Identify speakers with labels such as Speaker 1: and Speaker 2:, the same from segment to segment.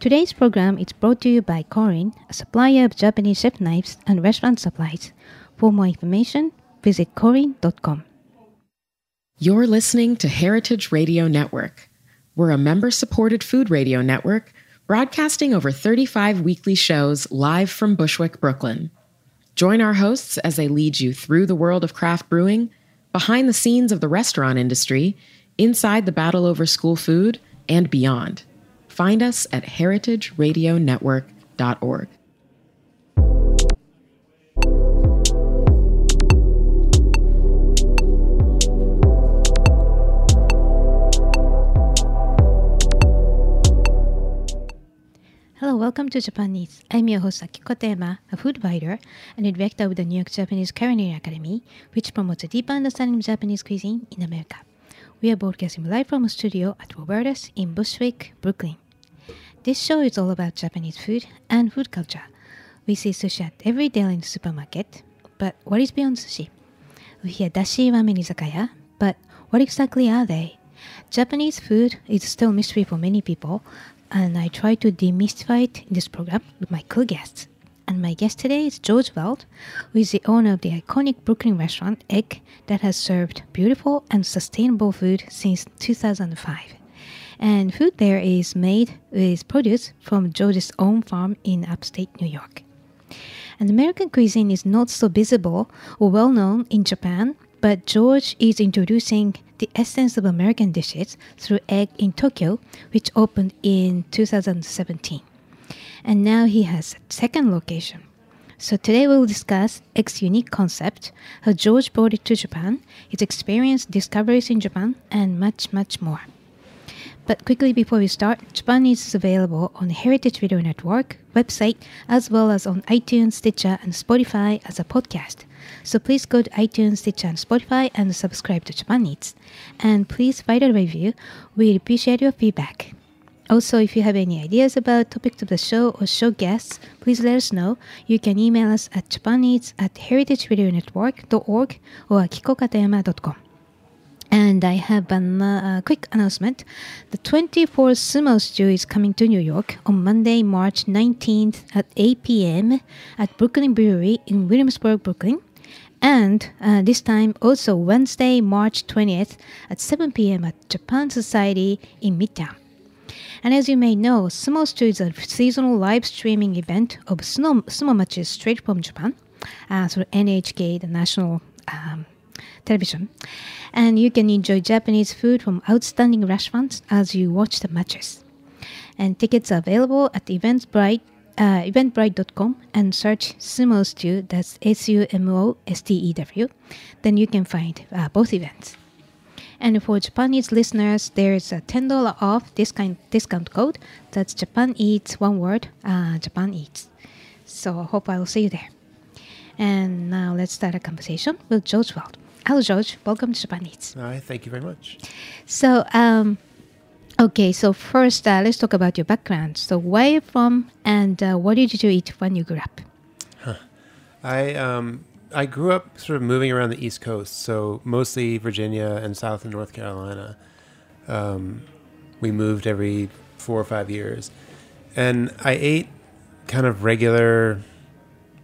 Speaker 1: Today's program is brought to you by Korin, a supplier of Japanese chef knives and restaurant supplies. For more information, visit korin.com.
Speaker 2: You're listening to Heritage Radio Network. We're a member supported food radio network broadcasting over 35 weekly shows live from Bushwick, Brooklyn. Join our hosts as they lead you through the world of craft brewing, behind the scenes of the restaurant industry, inside the battle over school food, and beyond. Find us at heritageradionetwork.org.
Speaker 1: Hello, welcome to Japan Eats. I'm your host Akiko Katayama, a food writer and a director of the New York Japanese Culinary Academy, which promotes a deeper understanding of Japanese cuisine in America. We are broadcasting live from a studio at Roberta's in Bushwick, Brooklyn. This show is all about Japanese food and food culture. We see sushi at every day in the supermarket, but what is beyond sushi? We hear dashi ramen izakaya, but what exactly are they? Japanese food is still mystery for many people, and I try to demystify it in this program with my co-guests. And my guest today is George Weld, who is the owner of the iconic Brooklyn restaurant Egg that has served beautiful and sustainable food since 2005. And food there is made with produce from George's own farm in upstate New York. And American cuisine is not so visible or well known in Japan, but George is introducing the essence of American dishes through Egg in Tokyo, which opened in 2017. And now he has a second location. So today we'll discuss Egg's unique concept, how George brought it to Japan, his experience, discoveries in Japan, and much, much more. But quickly before we start, Japan Eats is available on the Heritage Radio Network website as well as on iTunes, Stitcher, and Spotify as a podcast. So please go to iTunes, Stitcher, and Spotify and subscribe to Japan Eats. And please write a review. We appreciate your feedback. Also, if you have any ideas about topics of the show or show guests, please let us know. You can email us at japaneats at heritageradionetwork.org or akikokatayama.com. And I have a uh, quick announcement. The 24th Sumo Stew is coming to New York on Monday, March 19th at 8 p.m. at Brooklyn Brewery in Williamsburg, Brooklyn. And uh, this time also Wednesday, March 20th at 7 p.m. at Japan Society in Midtown. And as you may know, Sumo Stew is a seasonal live streaming event of sumo, sumo matches straight from Japan uh, through NHK, the national um, television. And you can enjoy Japanese food from outstanding restaurants as you watch the matches. And tickets are available at Eventbrite, uh, eventbrite.com and search Sumo Stew, that's S U M O S T E W. Then you can find uh, both events. And for Japanese listeners, there's a $10 off discount, discount code. That's Japan Eats, one word, uh, Japan Eats. So I hope I will see you there. And now let's start a conversation with George Weld. Hello, George. Welcome to Japan Eats.
Speaker 3: Hi, thank you very much.
Speaker 1: So, um, okay, so first, uh, let's talk about your background. So, where are you from, and uh, what did you eat when you grew up?
Speaker 3: Huh. I um, I grew up sort of moving around the East Coast, so mostly Virginia and South and North Carolina. Um, we moved every four or five years, and I ate kind of regular,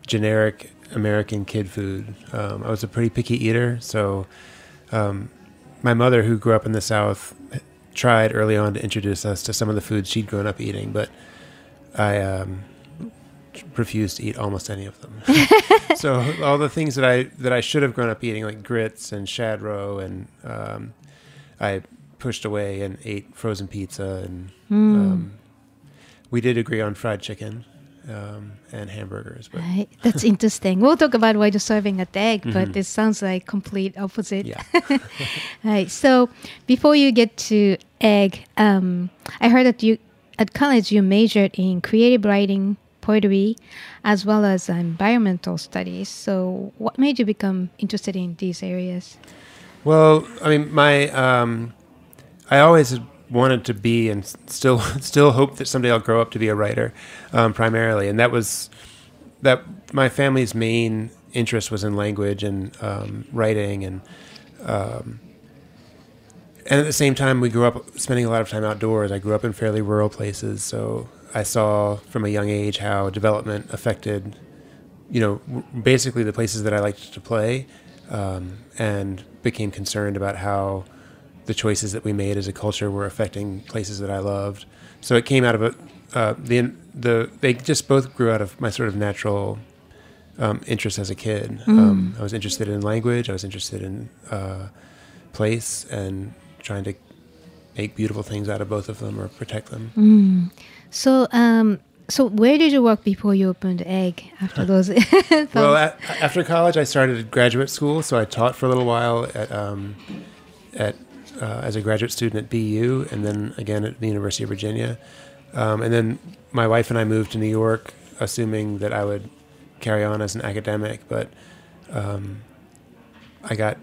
Speaker 3: generic American kid food. Um, I was a pretty picky eater, so um, my mother, who grew up in the South, tried early on to introduce us to some of the foods she'd grown up eating, but I um, refused to eat almost any of them. so all the things that I that I should have grown up eating, like grits and shad roe, and um, I pushed away and ate frozen pizza, and
Speaker 1: Mm.
Speaker 3: we did agree on fried chicken um, and hamburgers, but
Speaker 1: Right. That's interesting. We'll talk about why you're serving at the egg, but
Speaker 3: Mhm.
Speaker 1: it sounds like complete opposite.
Speaker 3: yeah.
Speaker 1: right. So before you get to egg, um, I heard that you at college you majored in creative writing, poetry, as well as environmental studies. So what made you become interested in these areas?
Speaker 3: Well, I mean, my um, I always wanted to be, and still still hope that someday I'll grow up to be a writer, um, primarily, and that was that my family's main interest was in language and um, writing, and um, and at the same time, we grew up spending a lot of time outdoors. I grew up in fairly rural places, so I saw from a young age how development affected, you know, basically the places that I liked to play, um, and became concerned about how the choices that we made as a culture were affecting places that I loved. So it came out of a, uh, the the they just both grew out of my sort of natural um, interest as a kid. Um, I was interested in language. I was interested in uh, place and trying to make beautiful things out of both of them or protect them.
Speaker 1: So, um, so where did you work before you opened Egg? After those,
Speaker 3: Well, a after college, I started graduate school, so I taught for a little while at um, at uh, as a graduate student at BU, and then again at the University of Virginia, um, and then my wife and I moved to New York, assuming that I would carry on as an academic, but um, I got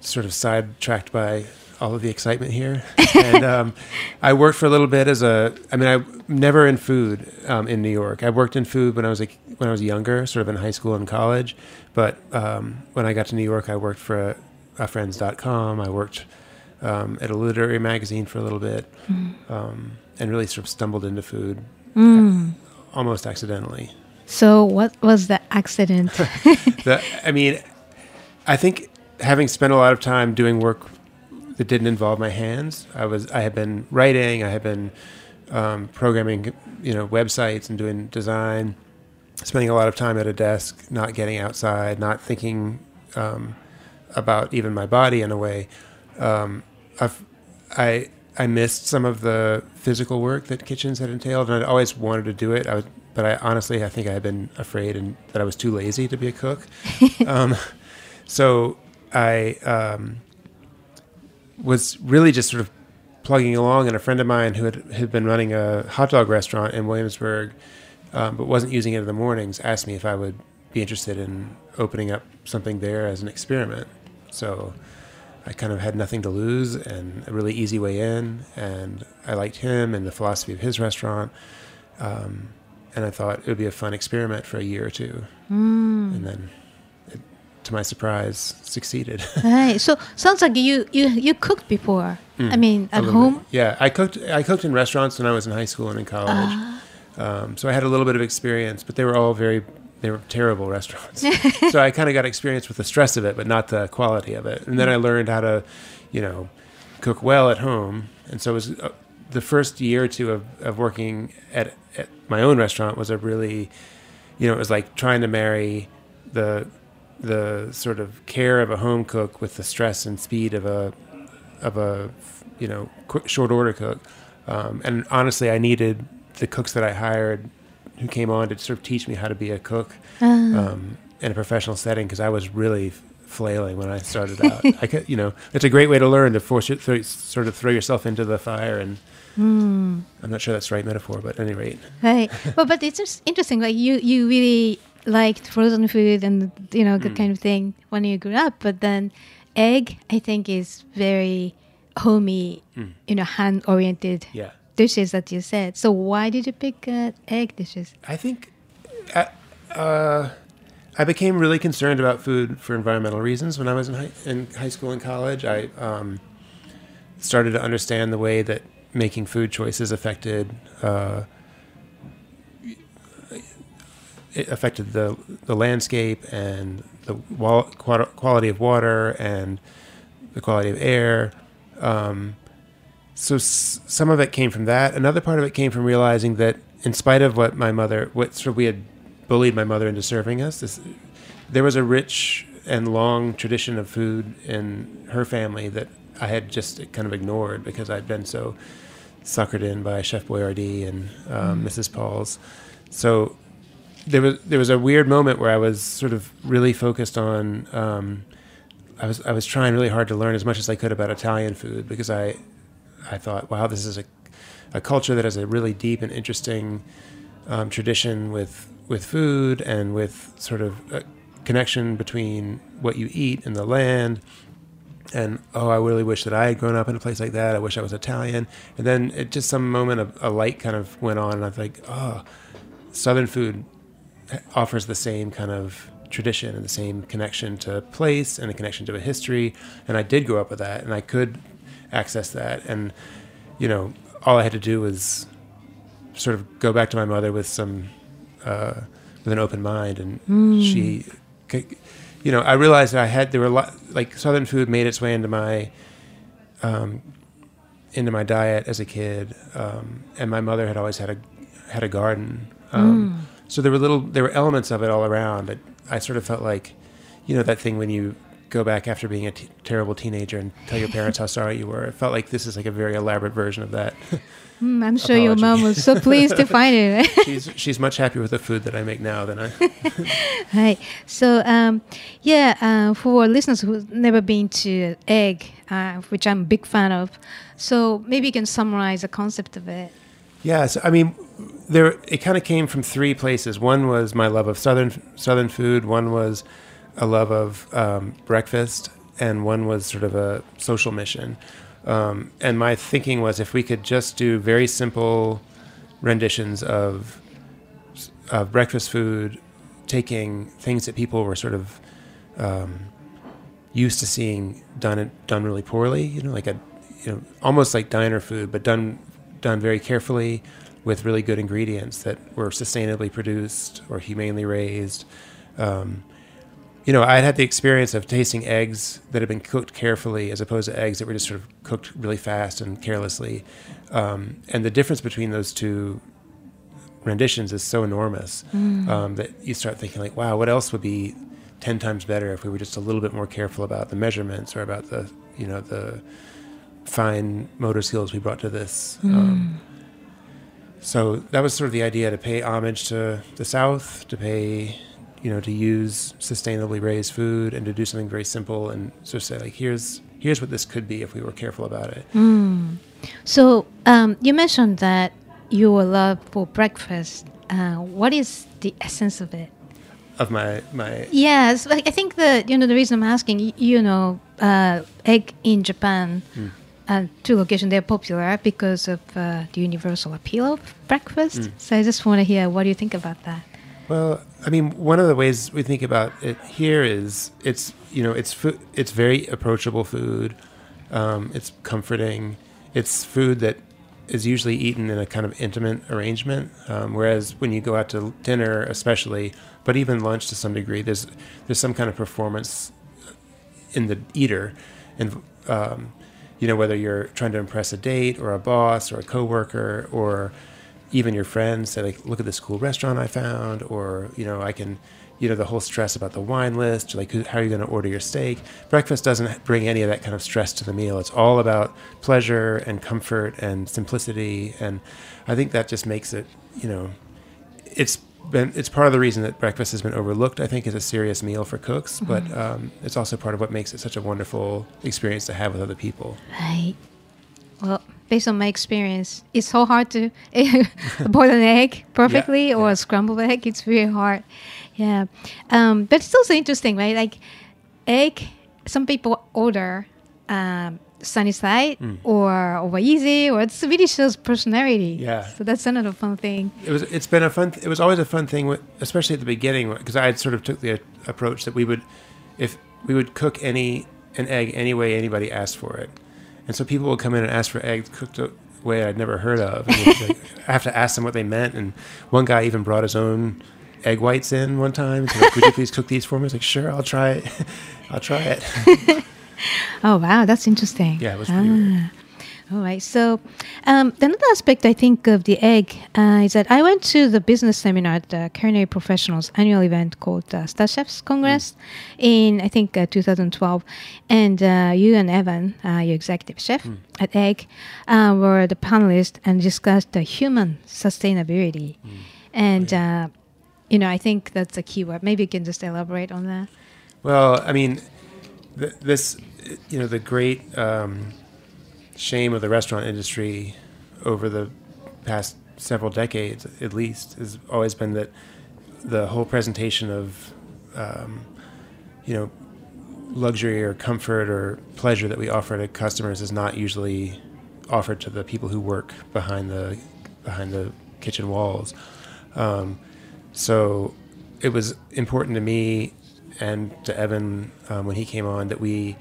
Speaker 3: sort of sidetracked by all of the excitement here, and um, I worked for a little bit as a. I mean, I never in food um, in New York. I worked in food when I was like when I was younger, sort of in high school and college. But um, when I got to New York, I worked for a, a friends.com. I worked um, at a literary magazine for a little bit, um, and really sort of stumbled into food almost accidentally.
Speaker 1: so what was the accident?
Speaker 3: the, I mean, I think having spent a lot of time doing work that didn't involve my hands, I was I had been writing, I had been um, programming, you know, websites and doing design, spending a lot of time at a desk, not getting outside, not thinking um, about even my body in a way. Um, I've, I I missed some of the physical work that kitchens had entailed, and I'd always wanted to do it. I was, but I honestly, I think I had been afraid and that I was too lazy to be a cook. um, so I um, was really just sort of plugging along, and a friend of mine who had, had been running a hot dog restaurant in Williamsburg, um, but wasn't using it in the mornings, asked me if I would be interested in opening up something there as an experiment. So I kind of had nothing to lose and a really easy way in, and I liked him and the philosophy of his restaurant. Um, and I thought it would be a fun experiment for a year or two. And then, it, to my surprise, succeeded.
Speaker 1: right. So sounds like you you you cooked before. I mean, at home.
Speaker 3: bit. Yeah, I cooked. I cooked in restaurants when I was in high school and in college. Um, so I had a little bit of experience, but they were all very. They were terrible restaurants. so I kind of got experience with the stress of it, but not the quality of it. And then I learned how to, you know, cook well at home. And so it was uh, the first year or two of, of working at, at my own restaurant was a really, you know, it was like trying to marry the the sort of care of a home cook with the stress and speed of a of a you know quick short order cook. Um, and honestly, I needed the cooks that I hired who came on to sort of teach me how to be a cook um, in a professional setting because I was really flailing when I started out. I could, you know, it's a great way to learn to force you, throw, sort of throw yourself into the fire. And I'm not sure that's the right metaphor, but at any rate,
Speaker 1: Right. well, but it's just interesting. Like you, you really liked frozen food and you know
Speaker 3: Mm.
Speaker 1: that kind of thing when you grew up. But then, egg, I think, is very homey, you know, hand-oriented
Speaker 3: Mm. yeah.
Speaker 1: Dishes that you said. So why did you pick uh, egg dishes?
Speaker 3: I think I, uh, I became really concerned about food for environmental reasons when I was in high, in high school and college. I um, started to understand the way that making food choices affected uh, it affected the the landscape and the quality of water and the quality of air. Um, so s- some of it came from that. Another part of it came from realizing that, in spite of what my mother, what sort of we had bullied my mother into serving us, this, there was a rich and long tradition of food in her family that I had just kind of ignored because I'd been so suckered in by Chef Boyardee and um, Mrs. Paul's. So there was there was a weird moment where I was sort of really focused on. Um, I was I was trying really hard to learn as much as I could about Italian food because I I thought, wow, this is a a culture that has a really deep and interesting um, tradition with with food and with sort of a connection between what you eat and the land. And oh, I really wish that I had grown up in a place like that. I wish I was Italian. And then it just some moment of a light kind of went on, and I was like, oh, Southern food offers the same kind of tradition and the same connection to place and a connection to a history. And I did grow up with that, and I could, access that. And you know, all I had to do was sort of go back to my mother with some uh, with an open mind, and she, you know, I realized that I had there were a lot like Southern food made its way into my um, into my diet as a kid, um, and my mother had always had a had a garden, um, so there were little there were elements of it all around. It, I sort of felt like, you know, that thing when you go back after being a t- terrible teenager and tell your parents how sorry you were. It felt like this is like a very elaborate version of that.
Speaker 1: Mm, I'm sure your mom was so pleased to find it.
Speaker 3: she's she's much happier with the food that I make now than I.
Speaker 1: Right. So, um, yeah, uh, for listeners who've never been to egg, uh, which I'm a big fan of, so maybe you can summarize the concept of it.
Speaker 3: Yes, I mean, there it kind of came from three places. One was my love of southern southern food. One was a love of um, breakfast, and one was sort of a social mission. Um, and my thinking was, if we could just do very simple renditions of of breakfast food, taking things that people were sort of um, used to seeing done done really poorly, you know, like a you know almost like diner food, but done done very carefully with really good ingredients that were sustainably produced or humanely raised. Um, you know, I had the experience of tasting eggs that had been cooked carefully as opposed to eggs that were just sort of cooked really fast and carelessly. Um, and the difference between those two renditions is so enormous um, that you start thinking like, wow, what else would be ten times better if we were just a little bit more careful about the measurements or about the, you know, the fine motor skills we brought to this. Um, so that was sort of the idea to pay homage to the South, to pay, you know, to use sustainably raised food and to do something very simple and sort of say like, here's here's what this could be if we were careful about it.
Speaker 1: So, um, you mentioned that your love for breakfast. Uh, what is the essence of it?
Speaker 3: Of my my
Speaker 1: Yes, like I think the you know the reason I'm asking you know uh, egg in Japan, uh, two locations they're popular because of uh, the universal appeal of breakfast. So I just want to hear what do you think about that?
Speaker 3: Well, I mean, one of the ways we think about it here is it's you know it's food. It's very approachable food. Um, it's comforting. It's food that is usually eaten in a kind of intimate arrangement. Um, whereas when you go out to dinner, especially, but even lunch to some degree, there's there's some kind of performance in the eater, and um, you know whether you're trying to impress a date or a boss or a coworker or even your friends say like look at this cool restaurant i found or you know i can you know the whole stress about the wine list like who- how are you going to order your steak? Breakfast doesn't bring any of that kind of stress to the meal. It's all about pleasure and comfort and simplicity and i think that just makes it you know it's been it's part of the reason that breakfast has been overlooked i think as a serious meal for cooks but um, it's also part of what makes it such a wonderful experience to have with other people.
Speaker 1: Right. Well, based on my experience, it's so hard to boil an egg perfectly or
Speaker 3: yeah.
Speaker 1: a scrambled egg. It's very hard. Yeah. Um, but it's also interesting, right? Like egg, some people order um, sunny side or over easy, or it really shows personality.
Speaker 3: Yeah.
Speaker 1: So that's another fun thing.
Speaker 3: it was it's been a fun it was always a fun thing with- especially at the beginning because i had sort of took the approach that we would if we would cook any an egg any way anybody asked for it and so people would come in and ask for eggs cooked a way i'd never heard of. And like, i have to ask them what they meant. And one guy even brought his own egg whites in one time. Said, like, would you please cook these for me? I was like sure i'll try it. I'll try it.
Speaker 1: Oh wow, that's interesting.
Speaker 3: Yeah, it was.
Speaker 1: Ah. All right. So, um, the another aspect I think of the egg uh, is that I went to the business seminar at the Culinary Professionals annual event called uh, StarChefs Congress in I think uh, 2012, and uh, you and Evan, uh, your executive chef at Egg, uh, were the panelists and discussed the human sustainability, and. Uh, you know, I think that's a key word. Maybe you can just elaborate on that.
Speaker 3: Well, I mean, th- this, you know, the great um, shame of the restaurant industry over the past several decades, at least, has always been that the whole presentation of, um, you know, luxury or comfort or pleasure that we offer to customers is not usually offered to the people who work behind the behind the kitchen walls. Um, so it was important to me and to Evan um, when he came on that we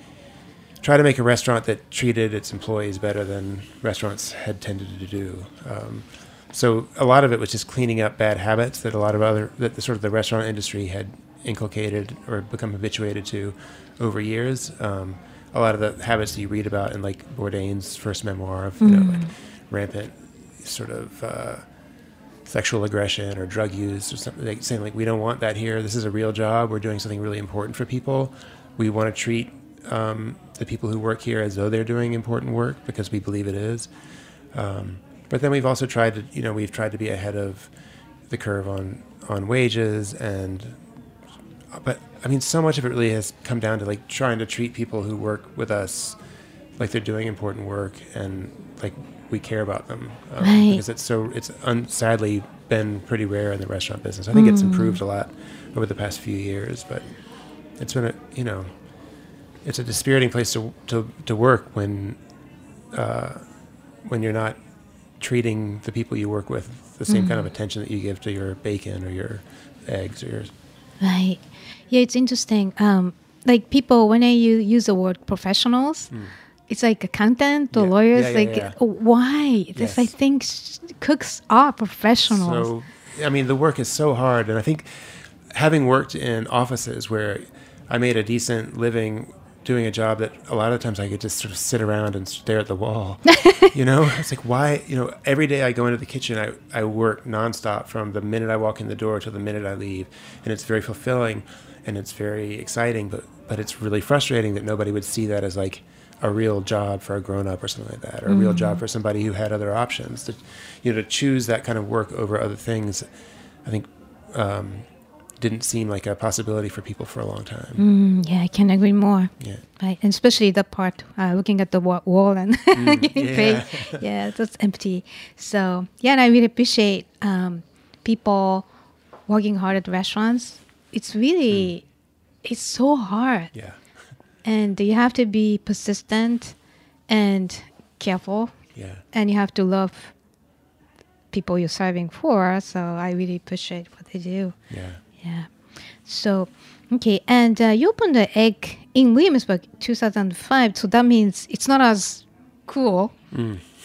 Speaker 3: try to make a restaurant that treated its employees better than restaurants had tended to do. Um, so a lot of it was just cleaning up bad habits that a lot of other that the sort of the restaurant industry had inculcated or become habituated to over years. Um, a lot of the habits that you read about in like Bourdain's first memoir of you know like rampant sort of uh, sexual aggression or drug use or something like saying like we don't want that here. This is a real job. We're doing something really important for people. We want to treat um, the people who work here as though they're doing important work because we believe it is. Um, but then we've also tried to, you know, we've tried to be ahead of the curve on on wages and, but I mean, so much of it really has come down to like trying to treat people who work with us like they're doing important work and like we care about them um,
Speaker 1: Right.
Speaker 3: because it's so it's un- sadly been pretty rare in the restaurant business. I think it's improved a lot over the past few years, but it's been a you know it's a dispiriting place to to, to work when uh, when you're not treating the people you work with the same kind of attention that you give to your bacon or your eggs or your
Speaker 1: Right. Yeah, it's interesting. Um, like people, when I use the word professionals, it's like accountant or.
Speaker 3: Yeah.
Speaker 1: lawyers.
Speaker 3: Yeah, yeah,
Speaker 1: like, oh, why? This, I think sh- cooks are professionals.
Speaker 3: So, I mean, the work is so hard, and I think having worked in offices where I made a decent living doing a job that a lot of times I could just sort of sit around and stare at the wall. you know, it's like why? You know, every day I go into the kitchen, I I work nonstop from the minute I walk in the door to the minute I leave, and it's very fulfilling, and it's very exciting. But but it's really frustrating that nobody would see that as like a real job for a grown up or something like that, or a real job for somebody who had other options. To, you know, to choose that kind of work over other things, I think um, didn't seem like a possibility for people for a long time.
Speaker 1: Mm, yeah, I can agree more.
Speaker 3: Yeah.
Speaker 1: Right, and especially the part uh, looking at the wa- wall and getting
Speaker 3: yeah.
Speaker 1: paid. Yeah, that's empty. So yeah, and I really appreciate um, people working hard at restaurants. It's really, it's so hard,
Speaker 3: Yeah.
Speaker 1: and you have to be persistent and careful,
Speaker 3: Yeah.
Speaker 1: and you have to love people you're serving for. So I really appreciate what they do.
Speaker 3: Yeah.
Speaker 1: Yeah. So, okay, and uh, you opened the egg in Williamsburg 2005. So that means it's not as cool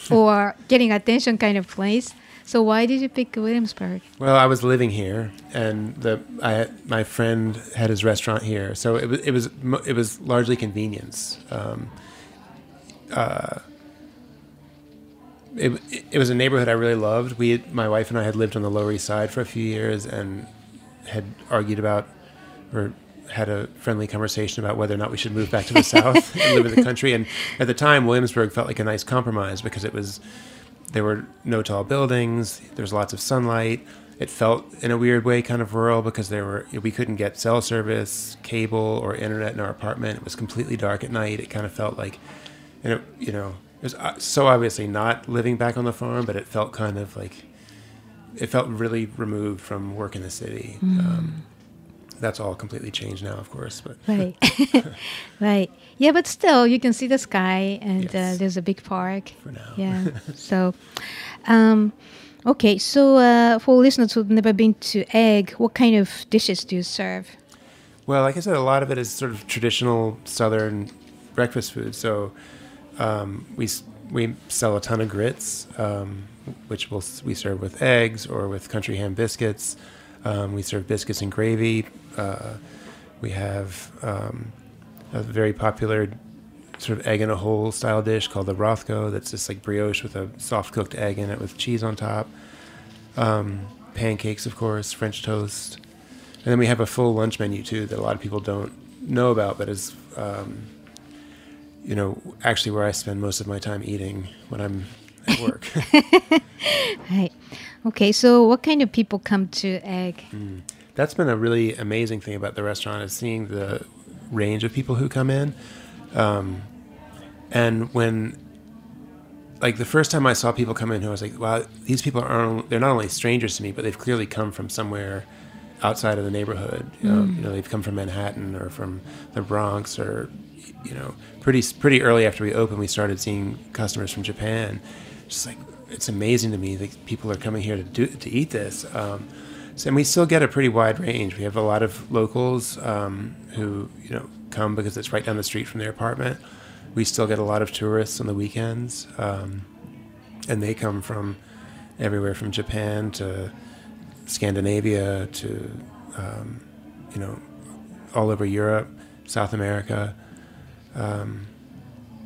Speaker 1: or getting attention kind of place. So why did you pick Williamsburg?
Speaker 3: Well, I was living here, and the I my friend had his restaurant here, so it was it was it was largely convenience. Um, uh, it, it was a neighborhood I really loved. We, my wife and I, had lived on the Lower East Side for a few years and had argued about, or had a friendly conversation about whether or not we should move back to the South and live in the country. And at the time, Williamsburg felt like a nice compromise because it was there were no tall buildings. There was lots of sunlight. It felt in a weird way kind of rural because there were we couldn't get cell service, cable, or internet in our apartment. It was completely dark at night. It kind of felt like, and it, you know, it was uh, so obviously not living back on the farm, but it felt kind of like it felt really removed from work in the city. Um, that's all completely changed now, of course. But
Speaker 1: Right. right. Yeah, but still, you can see the sky and uh, there's a big park.
Speaker 3: For now.
Speaker 1: Yeah. so, um, okay. So, uh, for listeners who've never been to Egg, what kind of dishes do you serve?
Speaker 3: Well, like I said, a lot of it is sort of traditional Southern breakfast food. So um, we we sell a ton of grits, um, which we'll, we serve with eggs or with country ham biscuits. Um, we serve biscuits and gravy. Uh, we have um, a very popular sort of egg in a hole style dish called the Rothko. That's just like brioche with a soft cooked egg in it with cheese on top. Um, pancakes, of course, French toast. And then we have a full lunch menu too that a lot of people don't know about, but is, um, you know, actually where I spend most of my time eating when I'm at work.
Speaker 1: Right. Okay. So, what kind of people come to Egg?
Speaker 3: That's been a really amazing thing about the restaurant is seeing the range of people who come in. Um, and when, like the first time I saw people come in, who I was like, "Wow, these people are they're not only strangers to me, but they've clearly come from somewhere outside of the neighborhood. Um, you know, they've come from Manhattan or from the Bronx, or you know, pretty pretty early after we opened, we started seeing customers from Japan. Just like it's amazing to me that people are coming here to do to eat this. Um, so, and we still get a pretty wide range. We have a lot of locals um, who you know come because it's right down the street from their apartment. we still get a lot of tourists on the weekends, um, and they come from everywhere from Japan to Scandinavia to um, you know all over Europe, South America. Um,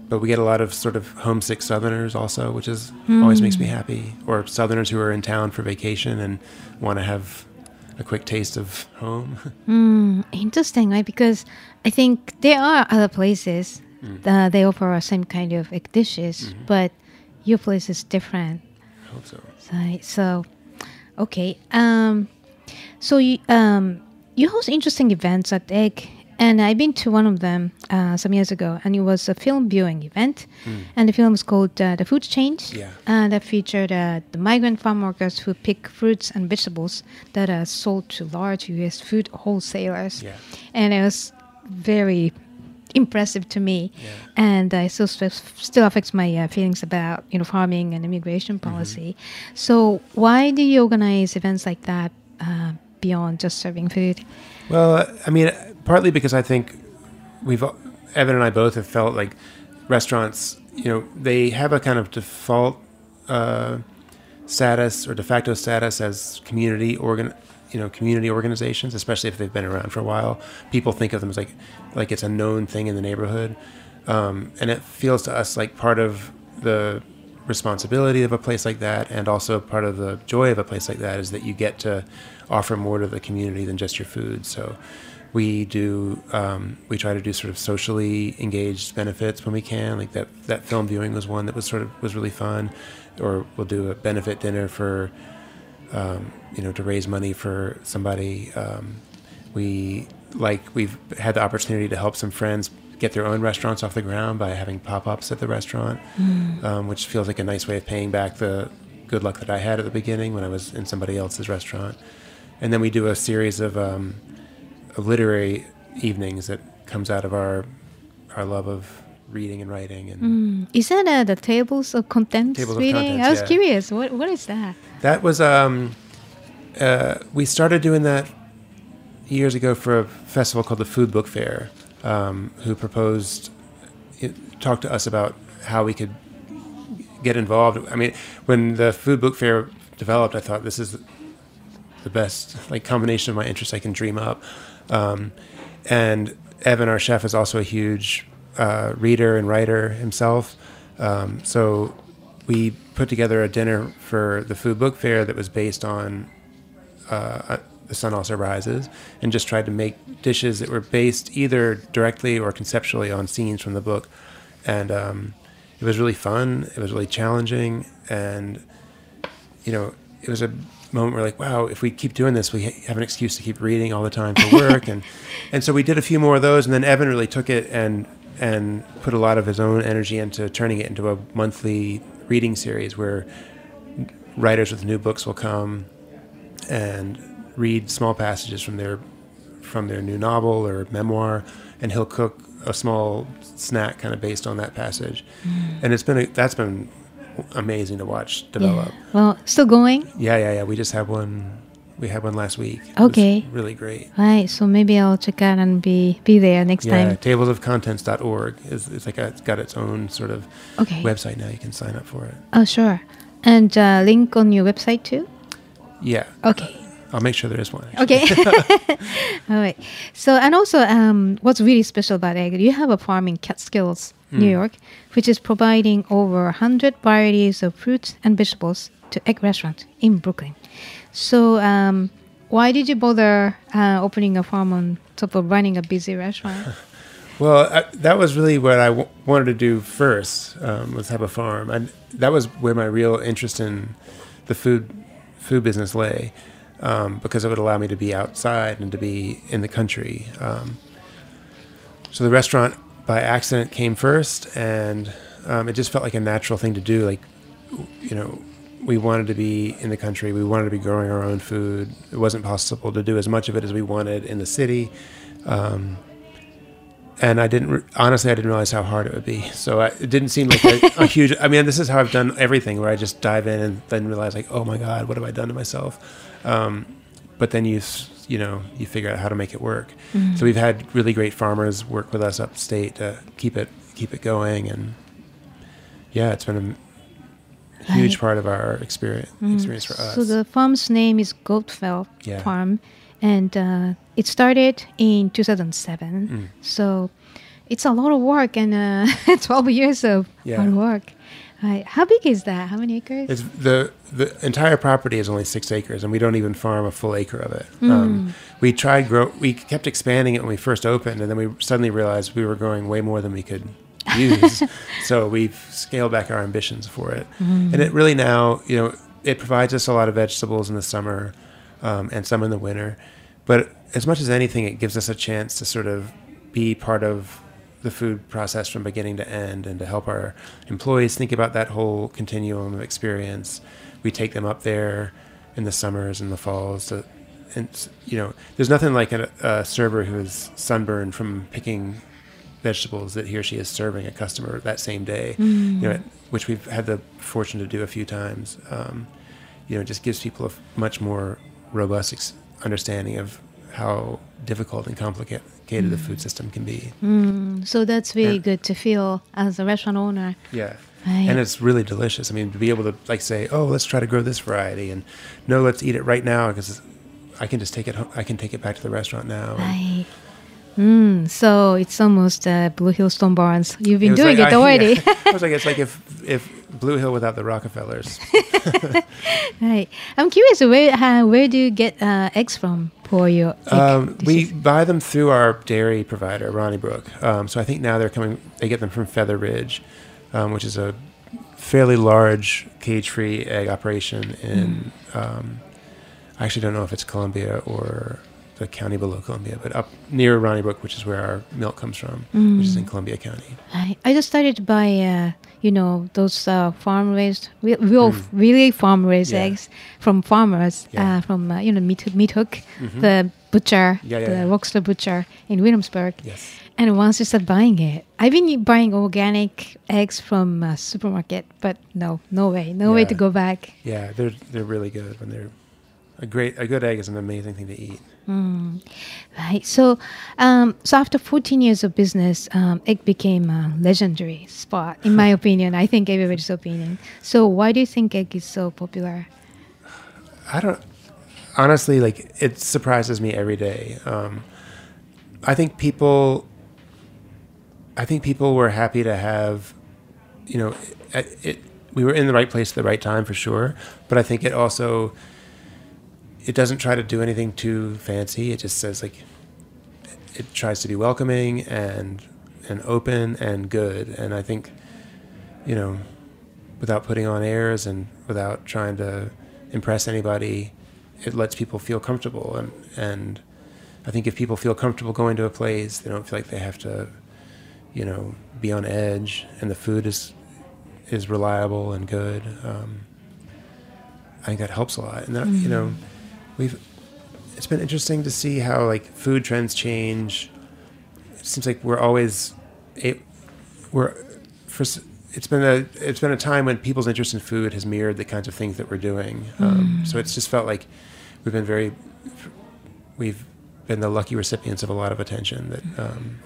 Speaker 3: but we get a lot of sort of homesick Southerners also, which is always makes me happy. Or Southerners who are in town for vacation and want to have a quick taste of home.
Speaker 1: Mm, interesting, right? Because I think there are other places that they offer the same kind of dishes, but your place is different.
Speaker 3: I hope so.
Speaker 1: So, so okay. Um, so you um, you host interesting events at Egg, and I've been to one of them uh, some years ago, and it was a film viewing event, and the film was called uh, "The Food Chains,"
Speaker 3: Yeah.
Speaker 1: and that featured uh, the migrant farm workers who pick fruits and vegetables that are sold to large U.S. food wholesalers,
Speaker 3: Yeah.
Speaker 1: and it was very impressive to me
Speaker 3: Yeah.
Speaker 1: and uh, it still still affects my uh, feelings about you know farming and immigration
Speaker 3: Mm-hmm.
Speaker 1: policy so why do you organize events like that uh, beyond just serving food
Speaker 3: Well, I mean, partly because I think we've Evan and I both have felt like restaurants, you know, they have a kind of default uh, status or de facto status as community organ, you know, community organizations, especially if they've been around for a while. People think of them as like like it's a known thing in the neighborhood, um, and it feels to us like part of the responsibility of a place like that and also part of the joy of a place like that is that you get to offer more to the community than just your food so we do um, we try to do sort of socially engaged benefits when we can like that that film viewing was one that was sort of was really fun. Or we'll do a benefit dinner for um, you know to raise money for somebody. Um, we like we've had the opportunity to help some friends get their own restaurants off the ground by having pop-ups at the restaurant um, which feels like a nice way of paying back the good luck that i had at the beginning when i was in somebody else's restaurant. And then we do a series of, um, of literary evenings that comes out of our our love of reading and writing and
Speaker 1: Mm. is that uh, the tables of contents
Speaker 3: Tables of contents,
Speaker 1: i was
Speaker 3: yeah.
Speaker 1: curious what, what is that
Speaker 3: That was um, uh, we started doing that years ago for a festival called the Food Book Fair, um, who proposed it, talked to us about how we could get involved. I mean, when the Food Book Fair developed, I thought this is the best like combination of my interests I can dream up. Um, and Evan, our chef, is also a huge uh, reader and writer himself. Um, so we put together a dinner for the food book fair that was based on uh, the sun also rises, and just tried to make dishes that were based either directly or conceptually on scenes from the book. And um, it was really fun. It was really challenging, and you know, it was a moment where like, wow, if we keep doing this, we have an excuse to keep reading all the time for work, and and so we did a few more of those, and then Evan really took it and and put a lot of his own energy into turning it into a monthly reading series where writers with new books will come and read small passages from their from their new novel or memoir, and he'll cook a small snack kind of based on that passage, mm. and it's been a, that's been amazing to watch develop.
Speaker 1: yeah. well still going
Speaker 3: Yeah, yeah, yeah. We just had one. We had one last week.
Speaker 1: Okay.
Speaker 3: really great.
Speaker 1: right so maybe i'll check out and be be there next
Speaker 3: Yeah,
Speaker 1: time Yeah.
Speaker 3: tablesofcontents.org is it's like a, it's got its own sort of
Speaker 1: okay
Speaker 3: website now. You can sign up for it.
Speaker 1: oh sure and uh, link on your website too
Speaker 3: Yeah,
Speaker 1: okay
Speaker 3: I'll make sure there is one. actually.
Speaker 1: Okay. All right. So, and also, um, what's really special about egg? You have a farm in Catskills, New
Speaker 3: Mm.
Speaker 1: York, which is providing over hundred varieties of fruits and vegetables to egg restaurants in Brooklyn. So, um, why did you bother uh, opening a farm on top of running a busy restaurant?
Speaker 3: Well, I, that was really what I w- wanted to do first um, was have a farm, and that was where my real interest in the food food business lay, um, because it would allow me to be outside and to be in the country. Um, so the restaurant by accident came first, and um, it just felt like a natural thing to do. Like, you know, we wanted to be in the country. We wanted to be growing our own food. It wasn't possible to do as much of it as we wanted in the city. Um, and I didn't re- honestly, I didn't realize how hard it would be. So I, it didn't seem like a, a huge. I mean, this is how I've done everything, where I just dive in and then realize, like, oh my god, what have I done to myself? Um, but then you, s- you know, you figure out how to make it work. So we've had really great farmers work with us upstate to keep it keep it going. And yeah, it's been a huge
Speaker 1: Right.
Speaker 3: part of our experience experience for us.
Speaker 1: So the farm's name is Goatfell
Speaker 3: Yeah.
Speaker 1: Farm, and uh, it started in 2007.
Speaker 3: Mm.
Speaker 1: So it's a lot of work and uh, 12 years of
Speaker 3: Yeah.
Speaker 1: hard work. Right. How big is that? How many acres?
Speaker 3: It's the the entire property is only six acres, and we don't even farm a full acre of it.
Speaker 1: Hmm.
Speaker 3: Um, we tried grow. We kept expanding it when we first opened, and then we suddenly realized we were growing way more than we could use. so we've scaled back our ambitions for it,
Speaker 1: Hmm.
Speaker 3: and it really now, you know, it provides us a lot of vegetables in the summer, um, and some in the winter. But as much as anything, it gives us a chance to sort of be part of the food process from beginning to end and to help our employees think about that whole continuum of experience. We take them up there in the summers and the falls to, and you know, there's nothing like a, a server who is sunburned from picking vegetables that he or she is serving a customer that same day, you know, which we've had the fortune to do a few times. Um, you know, it just gives people a much more robust ex- understanding of how difficult and complicated the food system can be.
Speaker 1: Mm, so that's really
Speaker 3: And-
Speaker 1: good to feel as a restaurant owner.
Speaker 3: Yeah.
Speaker 1: Right.
Speaker 3: And it's really delicious. I mean, to be able to like say, "Oh, let's try to grow this variety," and no, let's eat it right now because I can just take it. Home, I can take it back to the restaurant now.
Speaker 1: Right. Mm, so it's almost uh, Blue Hill Stone Barns. You've been
Speaker 3: was
Speaker 1: doing
Speaker 3: like-
Speaker 1: it
Speaker 3: I-
Speaker 1: already.
Speaker 3: yeah. I was like, it's like if if Blue Hill without the Rockefellers.
Speaker 1: right. I'm curious, where uh, where do you get uh, eggs from egg
Speaker 3: Um, we buy them through our dairy provider, Ronnybrook. Um, so I think now they're coming. They get them from Feather Ridge, um, which is a fairly large cage-free egg operation in. Um, I actually don't know if it's Columbia or the county below Columbia, but up near Ronnybrook, which is where our milk comes from, which is in Columbia County.
Speaker 1: I, I just started to buy, uh, you know, those uh, farm raised, real, real really farm raised
Speaker 3: Mm. Yeah.
Speaker 1: eggs from farmers,
Speaker 3: Yeah.
Speaker 1: uh, from uh, you know Meat, Meat Hook, the butcher,
Speaker 3: Yeah, yeah,
Speaker 1: the. Rockstar butcher in Williamsburg.
Speaker 3: Yes.
Speaker 1: And once you start buying it, I've been buying organic eggs from supermarket, but no, no way, no way to go back.
Speaker 3: Yeah, they're they're really good when they're a great a good egg is an amazing thing to eat.
Speaker 1: Mm. Right. So, um, so after 14 years of business, um, egg became a legendary spot, in my opinion. I think everybody's opinion. So, why do you think egg is so popular?
Speaker 3: I don't honestly like it surprises me every day. Um, I think people, I think people were happy to have, you know, it, it. We were in the right place at the right time for sure, but I think it also. It doesn't try to do anything too fancy. It just says like, it tries to be welcoming and and open and good. And I think, you know, without putting on airs and without trying to impress anybody, it lets people feel comfortable. And, and I think if people feel comfortable going to a place, they don't feel like they have to, you know, be on edge. And the food is is reliable and good. Um, I think that helps a lot. And that, you know, we've it's been interesting to see how like food trends change. It seems like we're always it we're for it's been a it's been a time when people's interest in food has mirrored the kinds of things that we're doing. Um, so it's just felt like we've been very we've been the lucky recipients of a lot of attention that um,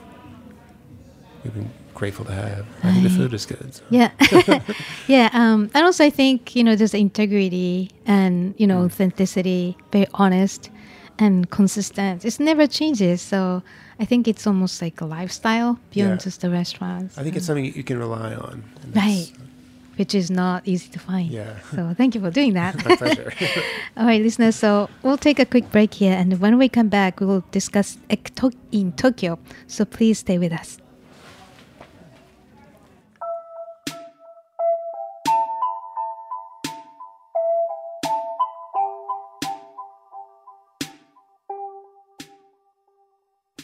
Speaker 3: we've been grateful to have. I think the food is good. so.
Speaker 1: Yeah, yeah. Um, and also, I think you know, there's integrity and you know, authenticity, very honest and consistent. It never changes. So I think it's almost like a lifestyle beyond
Speaker 3: Yeah.
Speaker 1: just the restaurants.
Speaker 3: I think it's something you can rely on.
Speaker 1: right, which is not easy to find.
Speaker 3: Yeah.
Speaker 1: So thank you for doing that.
Speaker 3: My pleasure.
Speaker 1: All right, listeners. So we'll take a quick break here, and when we come back, we will discuss in Tokyo. So please stay with us.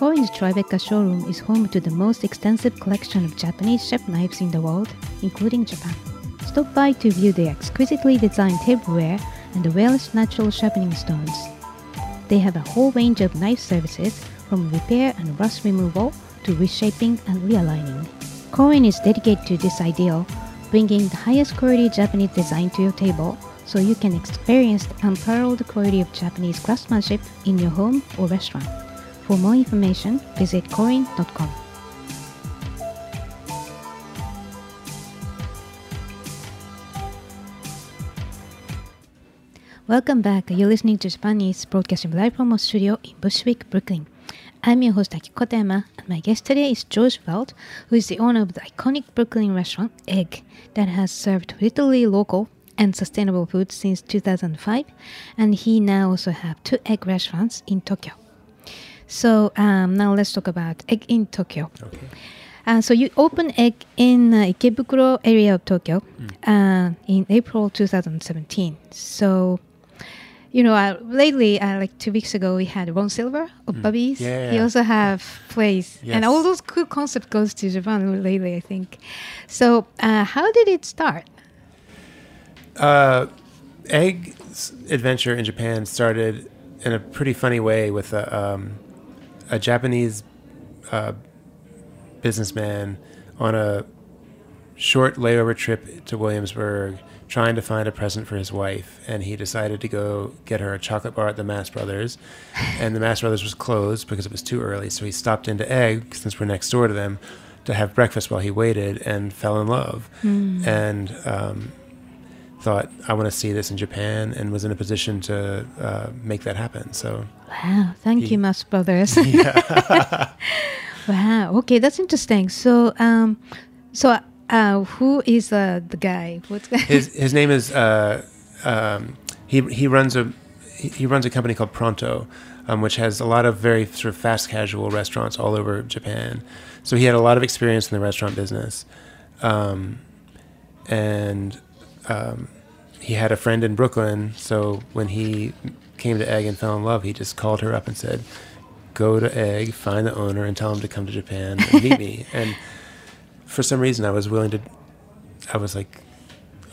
Speaker 1: Korin's Tribeca showroom is home to the most extensive collection of Japanese chef knives in the world, including Japan. stop by to view the exquisitely designed tableware and the rarest natural sharpening stones. They have a whole range of knife services from repair and rust removal to reshaping and realigning. Korin is dedicated to this ideal, bringing the highest quality Japanese design to your table so you can experience the unparalleled quality of Japanese craftsmanship in your home or restaurant. For more information, visit korin.com. Welcome back. You're listening to Japan Eats broadcasting live from our studio in Bushwick, Brooklyn. I'm your host Akiko Katayama, and my guest today is George Weld, who is the owner of the iconic Brooklyn restaurant Egg that has served literally local and sustainable food since 2005, and he now also have two egg restaurants in Tokyo. So um, now let's talk about Egg in Tokyo.
Speaker 3: Okay.
Speaker 1: Uh, so you opened Egg in uh, Ikebukuro area of Tokyo uh, in April 2017. So you know, uh, lately, uh, like two weeks ago, we had Ron Silver of Bubby's.
Speaker 3: Mm. Yeah,
Speaker 1: He
Speaker 3: yeah.
Speaker 1: also have place, and
Speaker 3: Yes.
Speaker 1: all those cool concept goes to Japan lately, I think. So, uh, how did it start?
Speaker 3: Uh, Egg's adventure in Japan started in a pretty funny way with a, um, a Japanese uh, businessman on a short layover trip to Williamsburg trying to find a present for his wife. And he decided to go get her a chocolate bar at the Mast Brothers. And the Mast Brothers was closed because it was too early. So he stopped into Egg, since we're next door to them, to have breakfast while he waited and fell in love. And um, thought, I want to see this in Japan and was in a position to uh, make that happen. So,
Speaker 1: Wow, thank
Speaker 3: He-
Speaker 1: you, Mast Brothers. Yeah. wow, okay, that's interesting. So, um, so uh, who is uh, the guy? What's
Speaker 3: his his name is uh, um, he he runs a he he runs a company called Pronto, um, which has a lot of very sort of fast casual restaurants all over Japan. So he had a lot of experience in the restaurant business, um, and um, he had a friend in Brooklyn. So when he came to Egg and fell in love, he just called her up and said, "Go to Egg, find the owner, and tell him to come to Japan and meet me." And for some reason, I was willing to. I was like,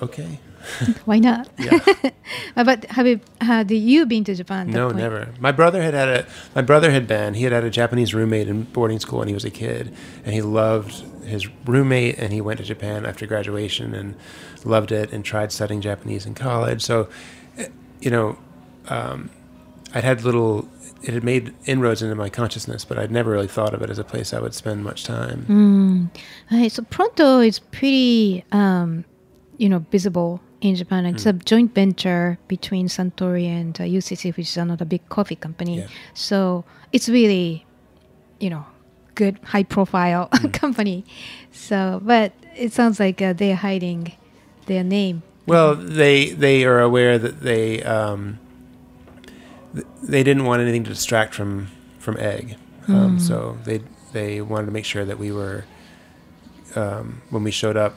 Speaker 3: "Okay."
Speaker 1: Why not?
Speaker 3: Yeah.
Speaker 1: But have you had you been to Japan?
Speaker 3: No,
Speaker 1: point?
Speaker 3: never. My brother had had a my brother had been he had had a Japanese roommate in boarding school when he was a kid, and he loved his roommate, and he went to Japan after graduation and loved it, and tried studying Japanese in college. So, eh, you know, um, I'd had little. It had made inroads into my consciousness, but I'd never really thought of it as a place I would spend much time.
Speaker 1: Mm. Right, so Pronto is pretty, um, you know, visible in Japan. It's
Speaker 3: Hmm.
Speaker 1: a joint venture between Suntory and uh, UCC, which is another big coffee company.
Speaker 3: Yeah.
Speaker 1: So it's really, you know, good, high-profile
Speaker 3: Hmm.
Speaker 1: company. So, but it sounds like uh, they're hiding their name.
Speaker 3: Well, they they are aware that they um, th- they didn't want anything to distract from from egg, um, so they they wanted to make sure that we were um, when we showed up,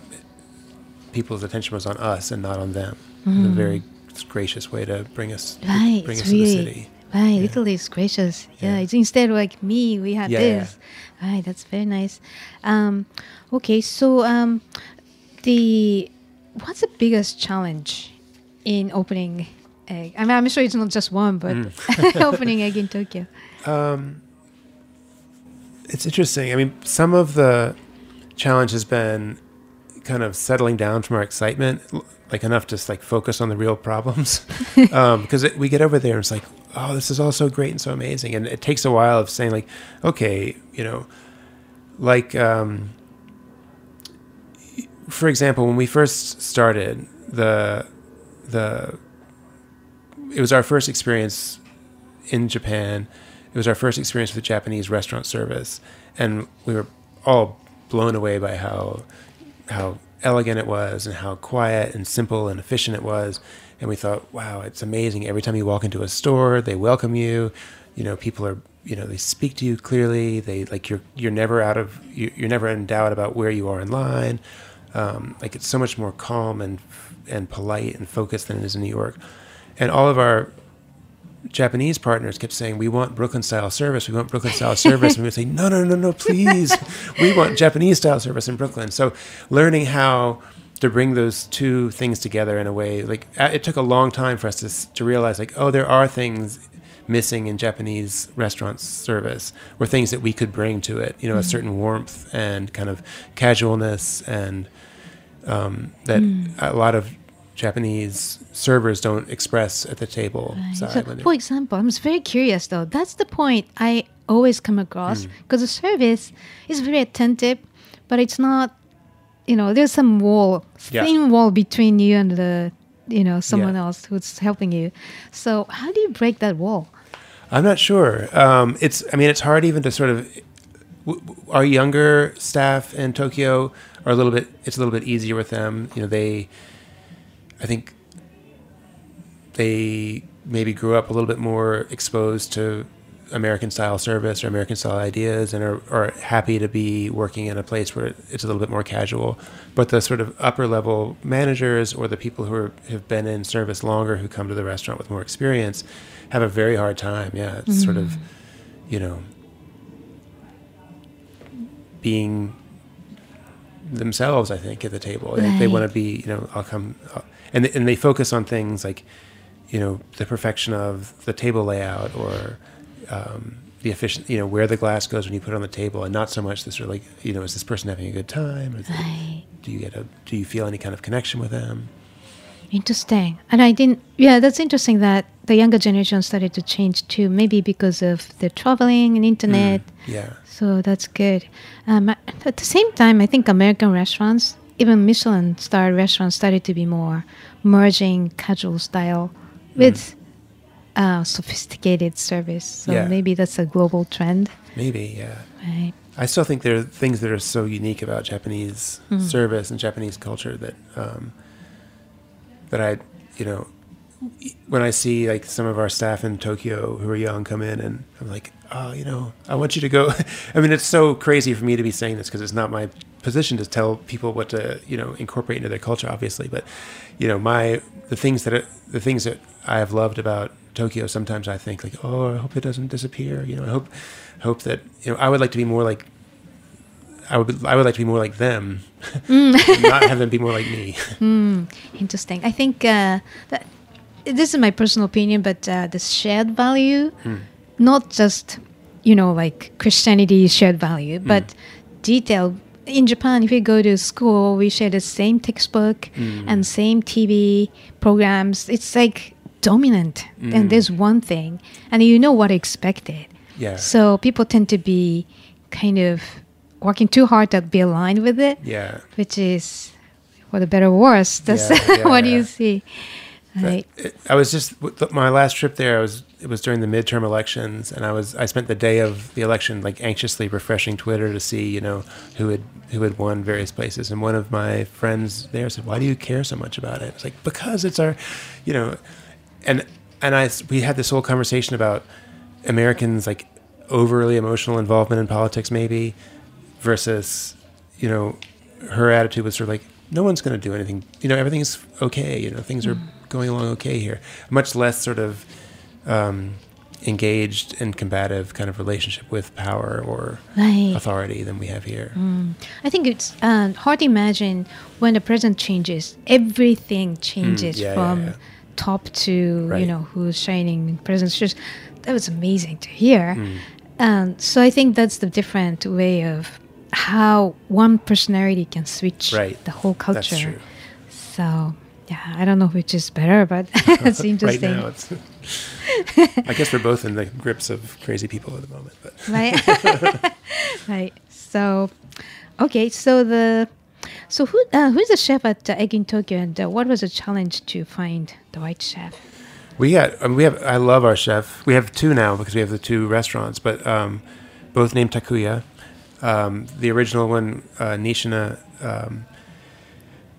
Speaker 3: people's attention was on us and not on them. In a very gracious way to bring us
Speaker 1: Right,
Speaker 3: bring us to the city.
Speaker 1: right.
Speaker 3: Yeah.
Speaker 1: Italy is gracious. Yeah,
Speaker 3: Yeah.
Speaker 1: it's instead of like me, we had
Speaker 3: Yeah,
Speaker 1: this. Right, that's very nice. Um, okay, so um, the what's the biggest challenge in opening egg? I mean, I'm sure it's not just one, but
Speaker 3: Mm.
Speaker 1: opening egg in Tokyo.
Speaker 3: Um, it's interesting. I mean, some of the challenge has been kind of settling down from our excitement, like enough to just like focus on the real problems. Because it we get over there and it's like, oh, this is all so great and so amazing, and it takes a while of saying like, okay, you know, like um, for example, when we first started the the it was our first experience in Japan. It was our first experience with the Japanese restaurant service, and we were all blown away by how how elegant it was and how quiet and simple and efficient it was. And we thought, wow, it's amazing. Every time you walk into a store, they welcome you. You know, people are you know they speak to you clearly. They like you're you're never out of you- you're never in doubt about where you are in line. Um, like it's so much more calm and and polite and focused than it is in New York. And all of our Japanese partners kept saying, "We want Brooklyn style service. We want Brooklyn style service." and we would say, "No, no, no, no, please. we want Japanese style service in Brooklyn." So, learning how to bring those two things together in a way like uh, it took a long time for us to to realize like oh there are things missing in Japanese restaurant service or things that we could bring to it you know a mm-hmm. certain warmth and kind of casualness and um, that mm. a lot of Japanese servers don't express at the table
Speaker 1: Right. So, for example, I'm very curious though. That's the point I always come across
Speaker 3: Hmm.
Speaker 1: because the service is very attentive, but it's not. You know, there's some wall,
Speaker 3: Yeah.
Speaker 1: thin wall between you and the, you know, someone
Speaker 3: Yeah.
Speaker 1: else who's helping you. So how do you break that wall?
Speaker 3: I'm not sure. Um, it's. I mean, it's hard even to sort of. w- w- Our younger staff in Tokyo are a little bit. It's a little bit easier with them. You know, they. I think. They maybe grew up a little bit more exposed to American style service or American style ideas, and are, are happy to be working in a place where it's a little bit more casual. But the sort of upper level managers or the people who are, have been in service longer, who come to the restaurant with more experience, have a very hard time. Yeah, it's sort of, mm-hmm. you know, being themselves. I think at the table, they, they want to be. You know, I'll come, I'll, and and they focus on things like, you know, the perfection of the table layout or. Um, the efficient, you know, where the glass goes when you put it on the table, and not so much this sort of like, you know, is this person having a good time? Or is it-
Speaker 1: Right.
Speaker 3: do you get a, do you feel any kind of connection with them?
Speaker 1: Interesting. And I didn't, yeah, that's interesting that the younger generation started to change too, maybe because of the traveling and internet.
Speaker 3: Yeah,
Speaker 1: So that's good. Um, at the same time, I think American restaurants, even Michelin star restaurants, started to be more merging casual style with uh, sophisticated service. So
Speaker 3: Yeah.
Speaker 1: maybe that's a global trend.
Speaker 3: maybe, yeah.
Speaker 1: Right.
Speaker 3: I still think there are things that are so unique about Japanese
Speaker 1: Mm.
Speaker 3: service and Japanese culture that um, that I, you know, when I see like some of our staff in Tokyo who are young come in, and I'm like, oh, you know, I want you to go. I mean, it's so crazy for me to be saying this because it's not my position to tell people what to, you know, incorporate into their culture, obviously. But, you know, my the things that are, the things that I have loved about Tokyo. Sometimes I think like, oh, I hope it doesn't disappear. You know, I hope hope that you know I would like to be more like I would I would like to be more like them, mm. and not have them be more like me. Hmm.
Speaker 1: Interesting. I think uh, that this is my personal opinion, but uh, the shared value, hmm. not just you know like Christianity shared value, hmm. but detail. In Japan, if you go to school, we share the same textbook and same TV programs. It's like dominant, and there's one thing, and you know what expected.
Speaker 3: Yeah.
Speaker 1: So people tend to be kind of working too hard to be aligned with it
Speaker 3: Yeah.
Speaker 1: which is for the better or worse. That's
Speaker 3: Yeah, yeah,
Speaker 1: what do
Speaker 3: yeah.
Speaker 1: you see? Right.
Speaker 3: I was just my last trip there. I was it was during the midterm elections, and I was I spent the day of the election like anxiously refreshing Twitter to see you know who had who had won various places. And one of my friends there said, "Why do you care so much about it?" It's like because it's our, you know, and and I we had this whole conversation about Americans like overly emotional involvement in politics maybe versus you know her attitude was sort of like no one's going to do anything you know everything's okay you know things are going along okay here much less sort of um, engaged and combative kind of relationship with power or
Speaker 1: Right.
Speaker 3: authority than we have here
Speaker 1: I think it's uh, hard to imagine when the president changes, everything changes
Speaker 3: Mm, yeah, yeah,
Speaker 1: from
Speaker 3: yeah.
Speaker 1: top to you know who's shining president's shoes. That was amazing to hear.
Speaker 3: Mm.
Speaker 1: Um, so I think that's the different way of how one personality can switch
Speaker 3: Right.
Speaker 1: the whole culture.
Speaker 3: that's true
Speaker 1: So yeah, I don't know which is better, but it's
Speaker 3: right
Speaker 1: interesting.
Speaker 3: now it's i guess we're both in the grips of crazy people at the moment but
Speaker 1: right right so okay so the so who uh, who's the chef at uh, egg in tokyo and uh, what was the challenge to find the right chef
Speaker 3: We got, I mean, we have. I love our chef. We have two now because we have the two restaurants, but um, both named Takuya. Um, the original one, uh, Nishina. Um,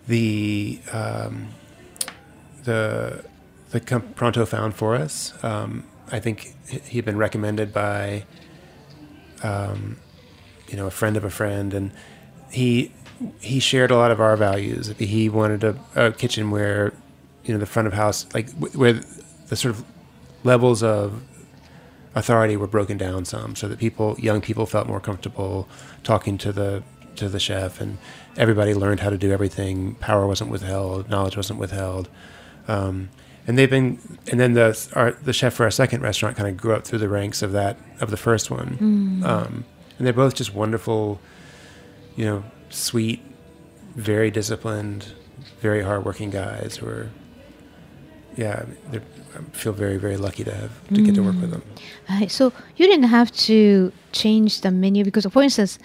Speaker 3: the um, the the com- Pronto found for us. Um, I think he- he'd been recommended by, um, you know, a friend of a friend, and he he shared a lot of our values. He wanted a, a kitchen where, you know, the front of house, like where the sort of levels of authority were broken down some, so that people, young people, felt more comfortable talking to the to the chef, and everybody learned how to do everything. Power wasn't withheld, knowledge wasn't withheld. Um, and they've been, and then the our, the chef for our second restaurant kind of grew up through the ranks of that of the first one. Um, and they're both just wonderful, you know, sweet, very disciplined, very hardworking guys who are, yeah, they're, I feel very very lucky to have to get to work with them.
Speaker 1: Right. So you didn't have to change the menu because, for instance,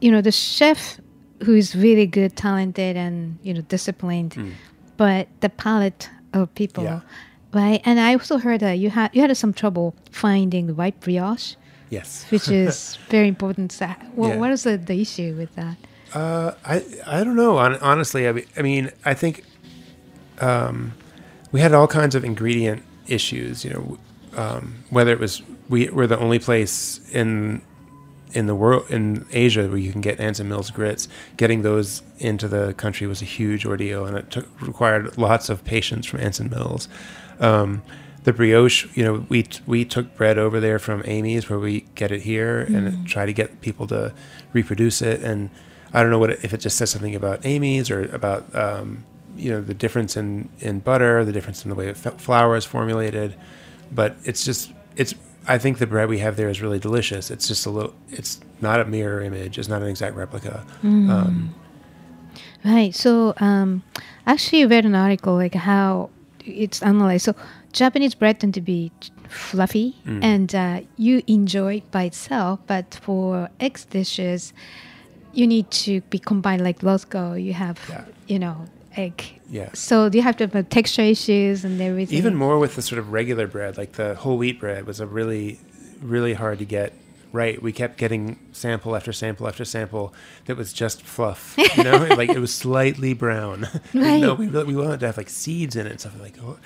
Speaker 1: you know the chef who is really good, talented, and you know disciplined, but the palate of people,
Speaker 3: Yeah.
Speaker 1: right? And I also heard that you had you had some trouble finding the white brioche,
Speaker 3: Yes.
Speaker 1: which is very important. So, what,
Speaker 3: Yeah.
Speaker 1: what is the, the issue with that?
Speaker 3: Uh, I I don't know. Honestly, I mean, I mean, I think um, we had all kinds of ingredient issues. You know, um, whether it was we were the only place in in the world in Asia where you can get Anson Mills grits. Getting those into the country was a huge ordeal, and it took, required lots of patience from Anson Mills. Um, the brioche, you know, we we took bread over there from Amy's where we get it here, and try to get people to reproduce it. And I don't know what it, if it just says something about Amy's or about um, you know the difference in in butter, the difference in the way f- flour is formulated, but it's just it's. I think the bread we have there is really delicious. It's just a little. It's not a mirror image. It's not an exact replica. Um,
Speaker 1: Right. So, um, actually, I read an article like how it's analyzed. So, Japanese bread tend to be fluffy,
Speaker 3: Mm.
Speaker 1: and uh, you enjoy it by itself. But for eggs dishes, you need to be combined. Like Rothko, you have,
Speaker 3: Yeah.
Speaker 1: you know, egg.
Speaker 3: Yeah.
Speaker 1: So you have to have texture issues and everything.
Speaker 3: Even more with the sort of regular bread, like the whole wheat bread was a really, really hard to get right. We kept getting sample after sample after sample that was just fluff. You know, like it was slightly brown.
Speaker 1: Right.
Speaker 3: no, we really, we wanted to have like seeds in it and stuff like, oh,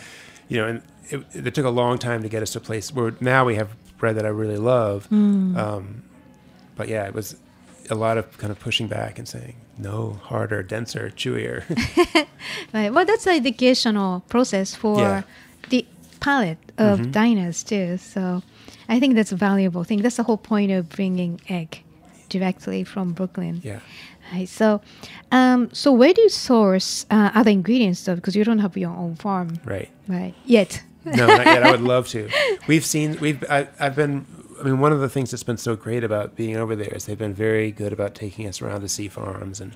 Speaker 3: you know, and it, it took a long time to get us to a place where now we have bread that I really love. Um, but yeah, it was a lot of kind of pushing back and saying no, harder, denser, chewier.
Speaker 1: Right. Well, that's the educational process for
Speaker 3: Yeah.
Speaker 1: the palate of
Speaker 3: Mhm.
Speaker 1: diners too. So I think that's a valuable thing. That's the whole point of bringing egg directly from Brooklyn.
Speaker 3: yeah.
Speaker 1: Right. So, um, so where do you source uh, other ingredients though? Because you don't have your own farm,
Speaker 3: Right.
Speaker 1: right? Yet.
Speaker 3: No, not yet. I would love to. We've seen. We've. I, I've been. I mean, one of the things that's been so great about being over there is they've been very good about taking us around to see farms, and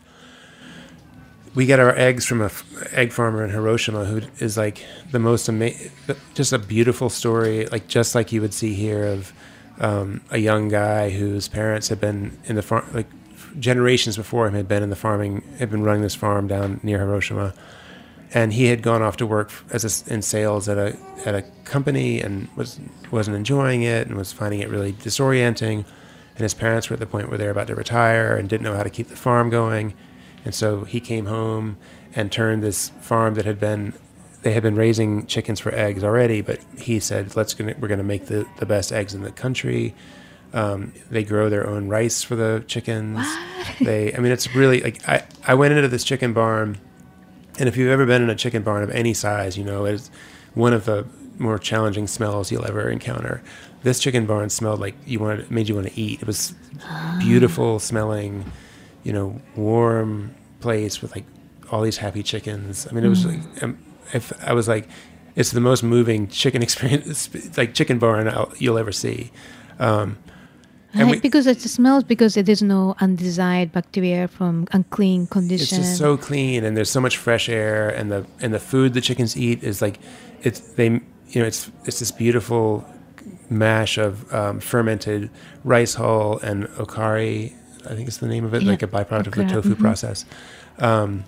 Speaker 3: we get our eggs from a f- egg farmer in Hiroshima who is like the most amazing, just a beautiful story, like just like you would see here of um, a young guy whose parents had been in the farm, like generations before him had been in the farming, had been running this farm down near Hiroshima and he had gone off to work as a, in sales at a at a company and was wasn't enjoying it and was finding it really disorienting. And his parents were at the point where they were about to retire and didn't know how to keep the farm going. And so he came home and turned this farm that had been they had been raising chickens for eggs already, but he said, "Let's gonna, we're going to make the, the best eggs in the country." Um, they grow their own rice for the chickens. They, I mean, it's really like I, I went into this chicken barn and if you've ever been in a chicken barn of any size, you know it's one of the more challenging smells you'll ever encounter. This chicken barn smelled like you wanted, made you want to eat. It was beautiful smelling, you know, warm place with like all these happy chickens. I mean, it was like, um, if I was like, it's the most moving chicken experience, like chicken barn I'll, you'll ever see. Um,
Speaker 1: Right,
Speaker 3: we-
Speaker 1: because it smells because there is no undesired bacteria from unclean conditions.
Speaker 3: it's just so clean and there's so much fresh air and the and the food the chickens eat is like it's they you know it's it's this beautiful mash of um, fermented rice hull and okara i think it's the name of it
Speaker 1: Yeah,
Speaker 3: like a byproduct of the tofu
Speaker 1: mhm.
Speaker 3: process um,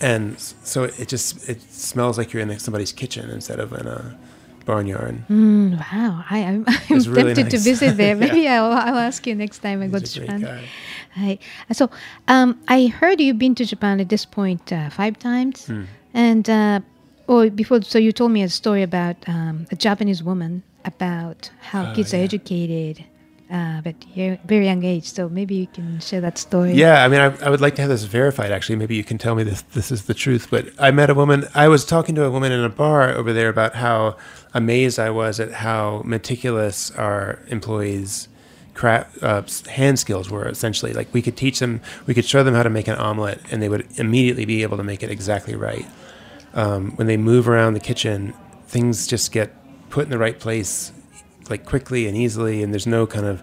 Speaker 3: and so it just it smells like you're in somebody's kitchen instead of in a barnyard
Speaker 1: Mm, wow, I, I'm, I'm
Speaker 3: It's really
Speaker 1: tempted to visit there.
Speaker 3: Yeah.
Speaker 1: Maybe I'll, I'll ask you next time I go to
Speaker 3: He's a great
Speaker 1: Japan. So, um, I heard you've been to Japan at this point uh, five times,
Speaker 3: Hmm.
Speaker 1: and uh, or before. So you told me a story about um, a Japanese woman about how
Speaker 3: Oh,
Speaker 1: kids are educated, uh, but you're very young age. So maybe you can share that story.
Speaker 3: Yeah, I mean, I, I would like to have this verified. Actually, maybe you can tell me this. This is the truth. But I met a woman. I was talking to a woman in a bar over there about how amazed I was at how meticulous our employees uh, hand skills were essentially like we could teach them we could show them how to make an omelet and they would immediately be able to make it exactly right um, when they move around the kitchen things just get put in the right place like quickly and easily and there's no kind of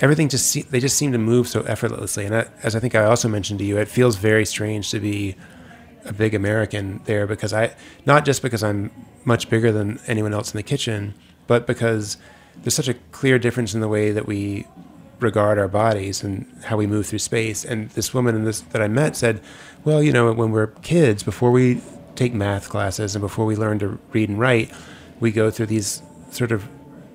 Speaker 3: everything just they just seem to move so effortlessly and that, as i think i also mentioned to you it feels very strange to be a big american there because i not just because i'm much bigger than anyone else in the kitchen but because there's such a clear difference in the way that we regard our bodies and how we move through space. And this woman in this, that I met said, well, you know, when we're kids, before we take math classes and before we learn to read and write, we go through these sort of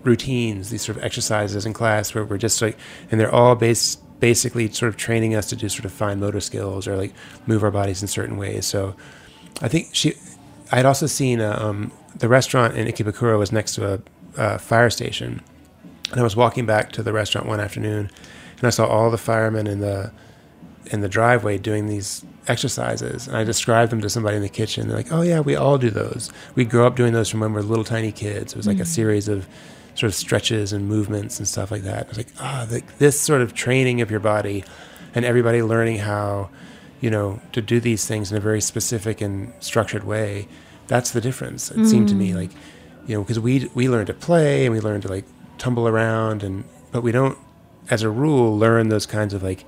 Speaker 3: routines, these sort of exercises in class where we're just like, and they're all based basically sort of training us to do sort of fine motor skills or like move our bodies in certain ways. So I think she, I had also seen a, um, the restaurant in Ikebukuro was next to a uh, fire station, and I was walking back to the restaurant one afternoon, and I saw all the firemen in the in the driveway doing these exercises, and I described them to somebody in the kitchen. They're like, "Oh yeah, we all do those. We grow up doing those from when we are little tiny kids. It was like mm-hmm. a series of sort of stretches and movements and stuff like that." I was like, "Ah, oh, this sort of training of your body, and everybody learning how." you know, to do these things in a very specific and structured way, that's the difference. It mm. seemed to me mm. like you know, because we we learn to play and we learn to like tumble around and but we don't, as a rule, learn those kinds of like,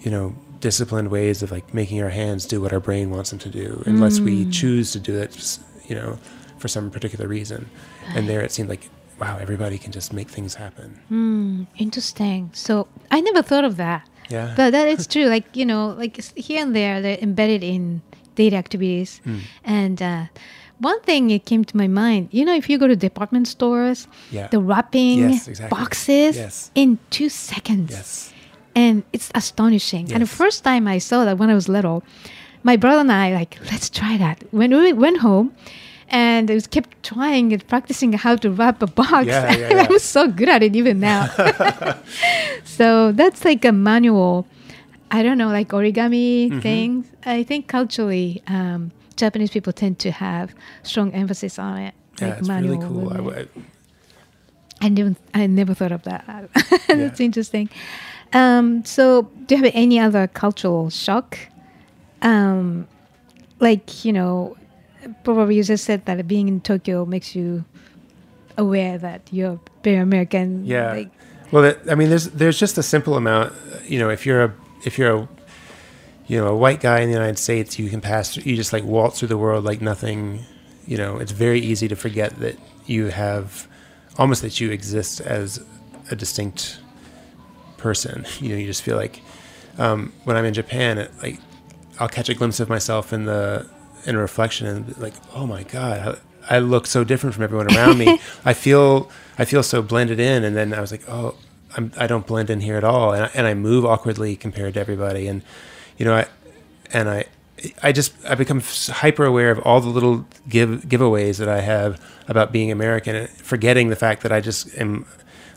Speaker 3: you know, disciplined ways of like making our hands do what our brain wants them to do, unless mm. we choose to do it, you know, for some particular reason. And there, it seemed like wow, everybody can just make things happen.
Speaker 1: Mm, interesting. So I never thought of that.
Speaker 3: Yeah.
Speaker 1: But that is true. Like you know, like here and there, they're embedded in daily activities, mm. and. Uh, one thing it came to my mind you know if you go to department stores
Speaker 3: yeah.
Speaker 1: the wrapping
Speaker 3: yes, exactly.
Speaker 1: boxes
Speaker 3: yes.
Speaker 1: in two seconds
Speaker 3: yes.
Speaker 1: and it's astonishing
Speaker 3: yes.
Speaker 1: and the first time i saw that when i was little my brother and i like let's try that when we went home and I was kept trying and practicing how to wrap a box.
Speaker 3: Yeah, yeah, yeah.
Speaker 1: I was so good at it even now. so that's like a manual. I don't know, like origami mm-hmm. things. I think culturally, um, Japanese people tend to have strong emphasis on it.
Speaker 3: Yeah, like it's really cool. I, I,
Speaker 1: I, never, I never thought of that. That's interesting. Um, so, do you have any other cultural shock? Um, like, you know, probably you just said that being in Tokyo makes you aware that you're very American.
Speaker 3: Yeah.
Speaker 1: Like,
Speaker 3: well, I mean, there's there's just a simple amount. You know, if you're a if you're a you know, a white guy in the United States, you can pass, you just like waltz through the world like nothing. You know, it's very easy to forget that you have almost that you exist as a distinct person. You know, you just feel like um, when I'm in Japan, it, like I'll catch a glimpse of myself in the in reflection and like, oh my god, I, I look so different from everyone around me. I feel I feel so blended in, and then I was like, oh, I'm, I do not blend in here at all, and I, and I move awkwardly compared to everybody, and you know, I, and I, I just I become hyper aware of all the little give giveaways that I have about being American, forgetting the fact that I just am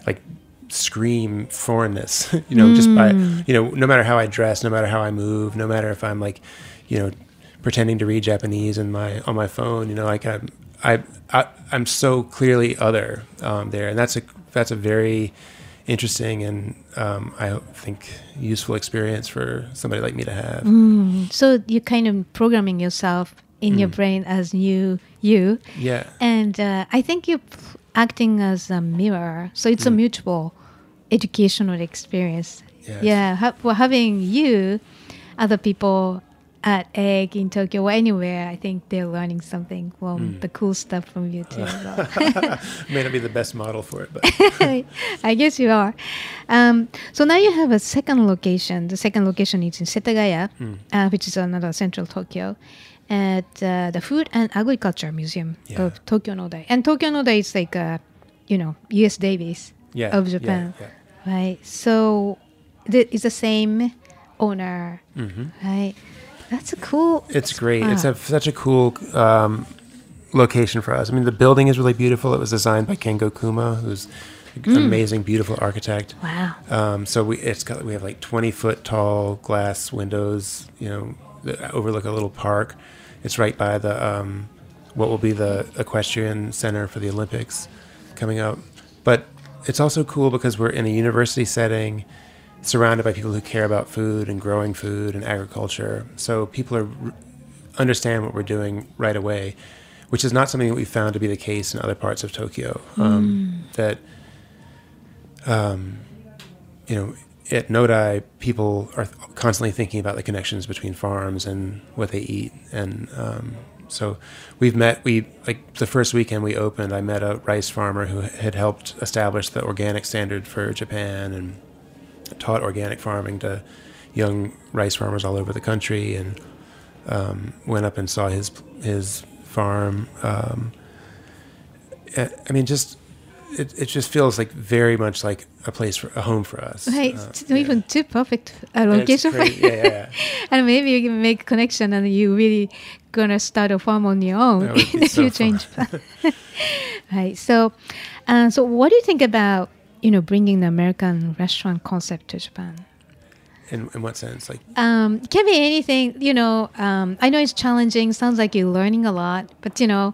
Speaker 3: like scream foreignness. you know, mm. just by mm. you know, no matter how I dress, no matter how I move, no matter if I'm like, you know, pretending to read Japanese in my on my phone. You know, like I'm I, I am so clearly other um, there, and that's a that's a very interesting and um, I think useful experience for somebody like me to have.
Speaker 1: Mm. So you're kind of programming yourself in mm. your brain as new you.
Speaker 3: Yeah.
Speaker 1: And uh, I think you're acting as a mirror. So it's mm. a mutual educational experience.
Speaker 3: Yes.
Speaker 1: Yeah. Ha- having you, other people at Egg in Tokyo or anywhere, I think they're learning something from mm. the cool stuff from you too.
Speaker 3: May not be the best model for it, but
Speaker 1: I guess you are. Um, so now you have a second location. The second location is in Setagaya, mm. uh, which is another central Tokyo, at uh, the Food and Agriculture Museum yeah. of Tokyo Nodai. And Tokyo Nodai is like a, you know, UC Davis
Speaker 3: yeah,
Speaker 1: of Japan,
Speaker 3: yeah,
Speaker 1: right? So it's the same owner,
Speaker 3: mm-hmm.
Speaker 1: right? That's a cool.
Speaker 3: It's great. It's a, such a cool um, location for us. I mean, the building is really beautiful. It was designed by Kengo Kuma, who's mm. amazing, beautiful architect.
Speaker 1: Wow.
Speaker 3: Um, so we it's got we have like twenty foot tall glass windows. You know, that overlook a little park. It's right by the um, what will be the equestrian center for the Olympics coming up. But it's also cool because we're in a university setting, surrounded by people who care about food and growing food and agriculture. So people are understand what we're doing right away, which is not something that we found to be the case in other parts of Tokyo. Um, That um, you know, at Nodai, people are constantly thinking about the connections between farms and what they eat, and um, so we've met. We like the first weekend we opened, I met a rice farmer who had helped establish the organic standard for Japan and taught organic farming to young rice farmers all over the country, and um, went up and saw his his farm. Um, I mean, just it, it just feels like very much like a place for a home for us.
Speaker 1: Right,
Speaker 3: Uh,
Speaker 1: it's
Speaker 3: yeah.
Speaker 1: even too perfect
Speaker 3: a
Speaker 1: location
Speaker 3: great. Yeah, yeah, yeah.
Speaker 1: and maybe you can make connection and you really gonna start a farm on your own in the
Speaker 3: so
Speaker 1: future right. So, uh, so what do you think about you know bringing the American restaurant concept to Japan?
Speaker 3: In, in what sense? Like,
Speaker 1: Um, can be anything. You know, um, I know it's challenging. Sounds like you're learning a lot, but you know,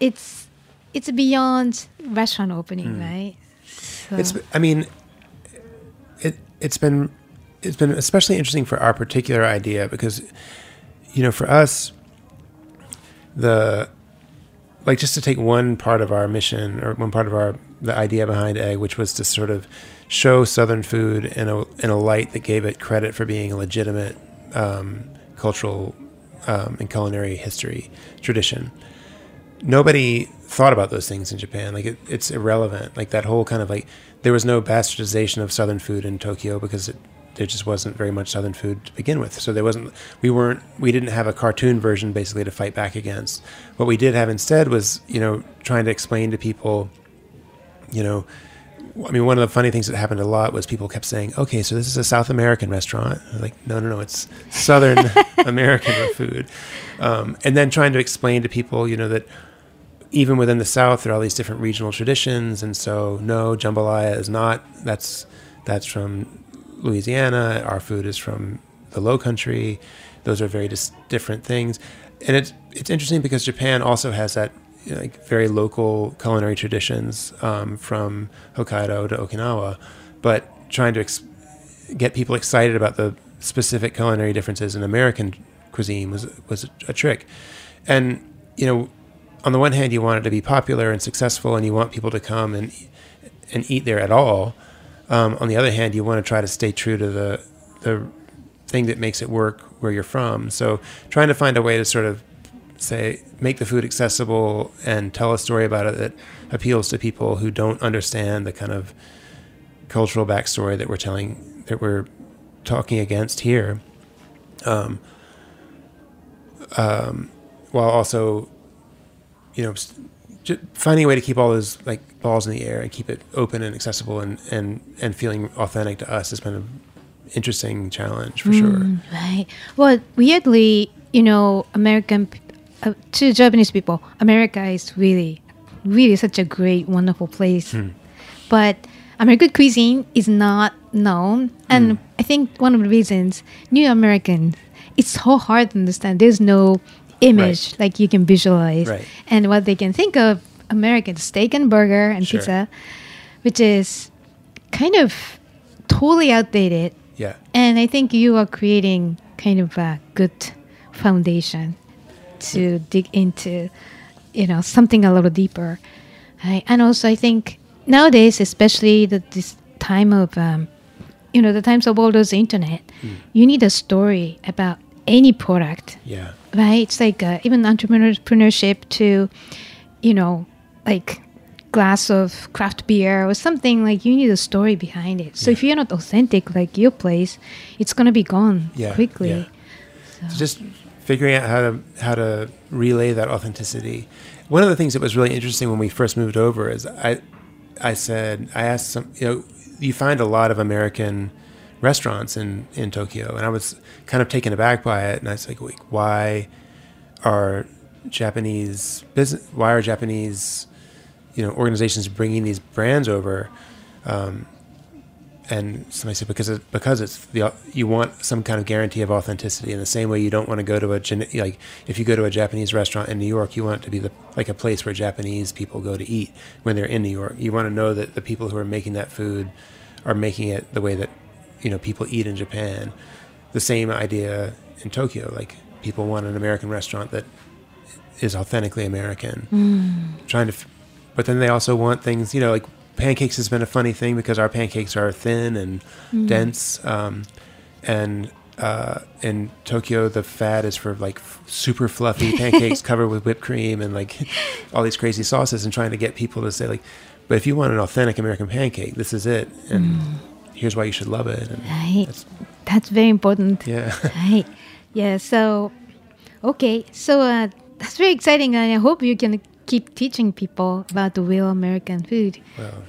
Speaker 1: it's it's beyond restaurant opening, right? So,
Speaker 3: it's. I mean, it it's been it's been especially interesting for our particular idea because, you know, for us, the like just to take one part of our mission or one part of our the idea behind egg, which was to sort of show Southern food in a in a light that gave it credit for being a legitimate um, cultural um, and culinary history tradition. Nobody thought about those things in Japan. Like it, it's irrelevant. Like that whole kind of like there was no bastardization of Southern food in Tokyo because it, there just wasn't very much Southern food to begin with. So there wasn't. We weren't. We didn't have a cartoon version basically to fight back against. What we did have instead was you know trying to explain to people, you know. I mean, one of the funny things that happened a lot was people kept saying, "Okay, so this is a South American restaurant." Like, no, no, no, it's Southern American food. Um, and then trying to explain to people, you know, that even within the South, there are all these different regional traditions, and so no, jambalaya is not. That's that's from Louisiana. Our food is from the Low Country. Those are very dis- different things, and it's it's interesting because Japan also has that you know, like very local culinary traditions um, from Hokkaido to Okinawa, but trying to ex- get people excited about the specific culinary differences in American cuisine was was a trick, and you know on the one hand, you want it to be popular and successful, and you want people to come and and eat there at all. Um, on the other hand, you want to try to stay true to the the thing that makes it work where you're from. So, trying to find a way to sort of say make the food accessible and tell a story about it that appeals to people who don't understand the kind of cultural backstory that we're telling that we're talking against here. Um, um, while also you know, s- j- finding a way to keep all those like balls in the air and keep it open and accessible and and and feeling authentic to us has been an interesting challenge for sure.
Speaker 1: Mm, right. Well, weirdly, you know, American uh, to Japanese people, America is really, really such a great, wonderful place. Hmm. But American cuisine is not known, and hmm. I think one of the reasons New American, it's so hard to understand. There's no image like you can visualize,
Speaker 3: Right.
Speaker 1: and what they can think of American steak and burger and
Speaker 3: Sure.
Speaker 1: pizza, which is kind of totally outdated.
Speaker 3: Yeah,
Speaker 1: And I think you are creating kind of a good foundation to dig into, you know, something a little deeper. Right? And also, I think nowadays, especially the, this time of, um, you know, the times of all those internet, you need a story about any product
Speaker 3: yeah,
Speaker 1: right? It's like uh, even entrepreneurship to, you know, like glass of craft beer or something like you need a story behind it. So if you're not authentic like your place, it's gonna be gone
Speaker 3: yeah,
Speaker 1: quickly.
Speaker 3: yeah. So just figuring out how to how to relay that authenticity. One of the things that was really interesting when we first moved over is I I said I asked some you know you find a lot of American restaurants in in Tokyo. And I was kind of taken aback by it. And I was like "Wait, why are Japanese business why are Japanese you know organizations bringing these brands over? Um, and somebody said because it, because it's the you want some kind of guarantee of authenticity. In the same way you don't want to go to a like if you go to a Japanese restaurant in New York you want it to be the like a place where Japanese people go to eat when they're in New York. You want to know that the people who are making that food are making it the way that you know people eat in Japan the same idea in Tokyo like people want an American restaurant that is authentically American
Speaker 1: Mm.
Speaker 3: trying to f- but then they also want things you know like pancakes has been a funny thing because our pancakes are thin and
Speaker 1: Mm.
Speaker 3: dense um, and uh, in Tokyo the fad is for like f- super fluffy pancakes covered with whipped cream and like all these crazy sauces and trying to get people to say like but if you want an authentic American pancake this is it and here's why you should love it
Speaker 1: Right.
Speaker 3: that's,
Speaker 1: That's very important.
Speaker 3: yeah
Speaker 1: Right. Yeah. So, okay. So uh, that's very exciting, and I hope you can keep teaching people about the real American food.
Speaker 3: well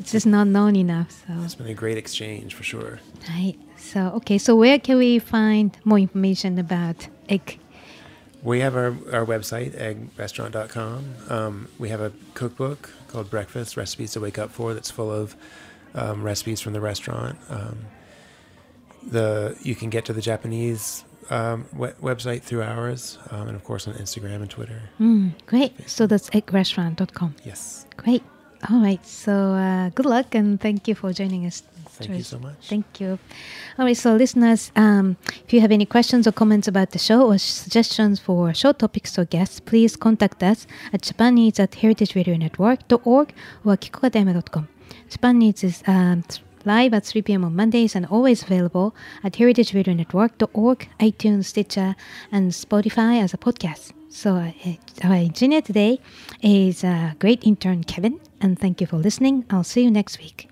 Speaker 1: It's just not known enough. So,
Speaker 3: it's been a great exchange for sure
Speaker 1: right. So, okay. So, where can we find more information about egg?
Speaker 3: We have our, our website, eggrestaurant.com. Um, we have a cookbook called Breakfast Recipes to Wake Up For that's full of um, recipes from the restaurant. Um, the You can get to the Japan Eats um, we- website through ours, um, and of course on Instagram and Twitter.
Speaker 1: Mm, great. So that's eggrestaurant.com.
Speaker 3: Yes.
Speaker 1: Great. All right. So, uh, good luck and thank you for joining us.
Speaker 3: Thank you so much.
Speaker 1: Thank you. All right, so listeners, um, if you have any questions or comments about the show or suggestions for show topics or guests, please contact us at Japanese at heritageradionetwork.org or akikokatayama.com. Needs is um, live at 3 p.m. on Mondays and always available at heritageradionetwork.org, iTunes, Stitcher, and Spotify as a podcast. So uh, our engineer today is uh, great intern Kevin, and thank you for listening. I'll see you next week.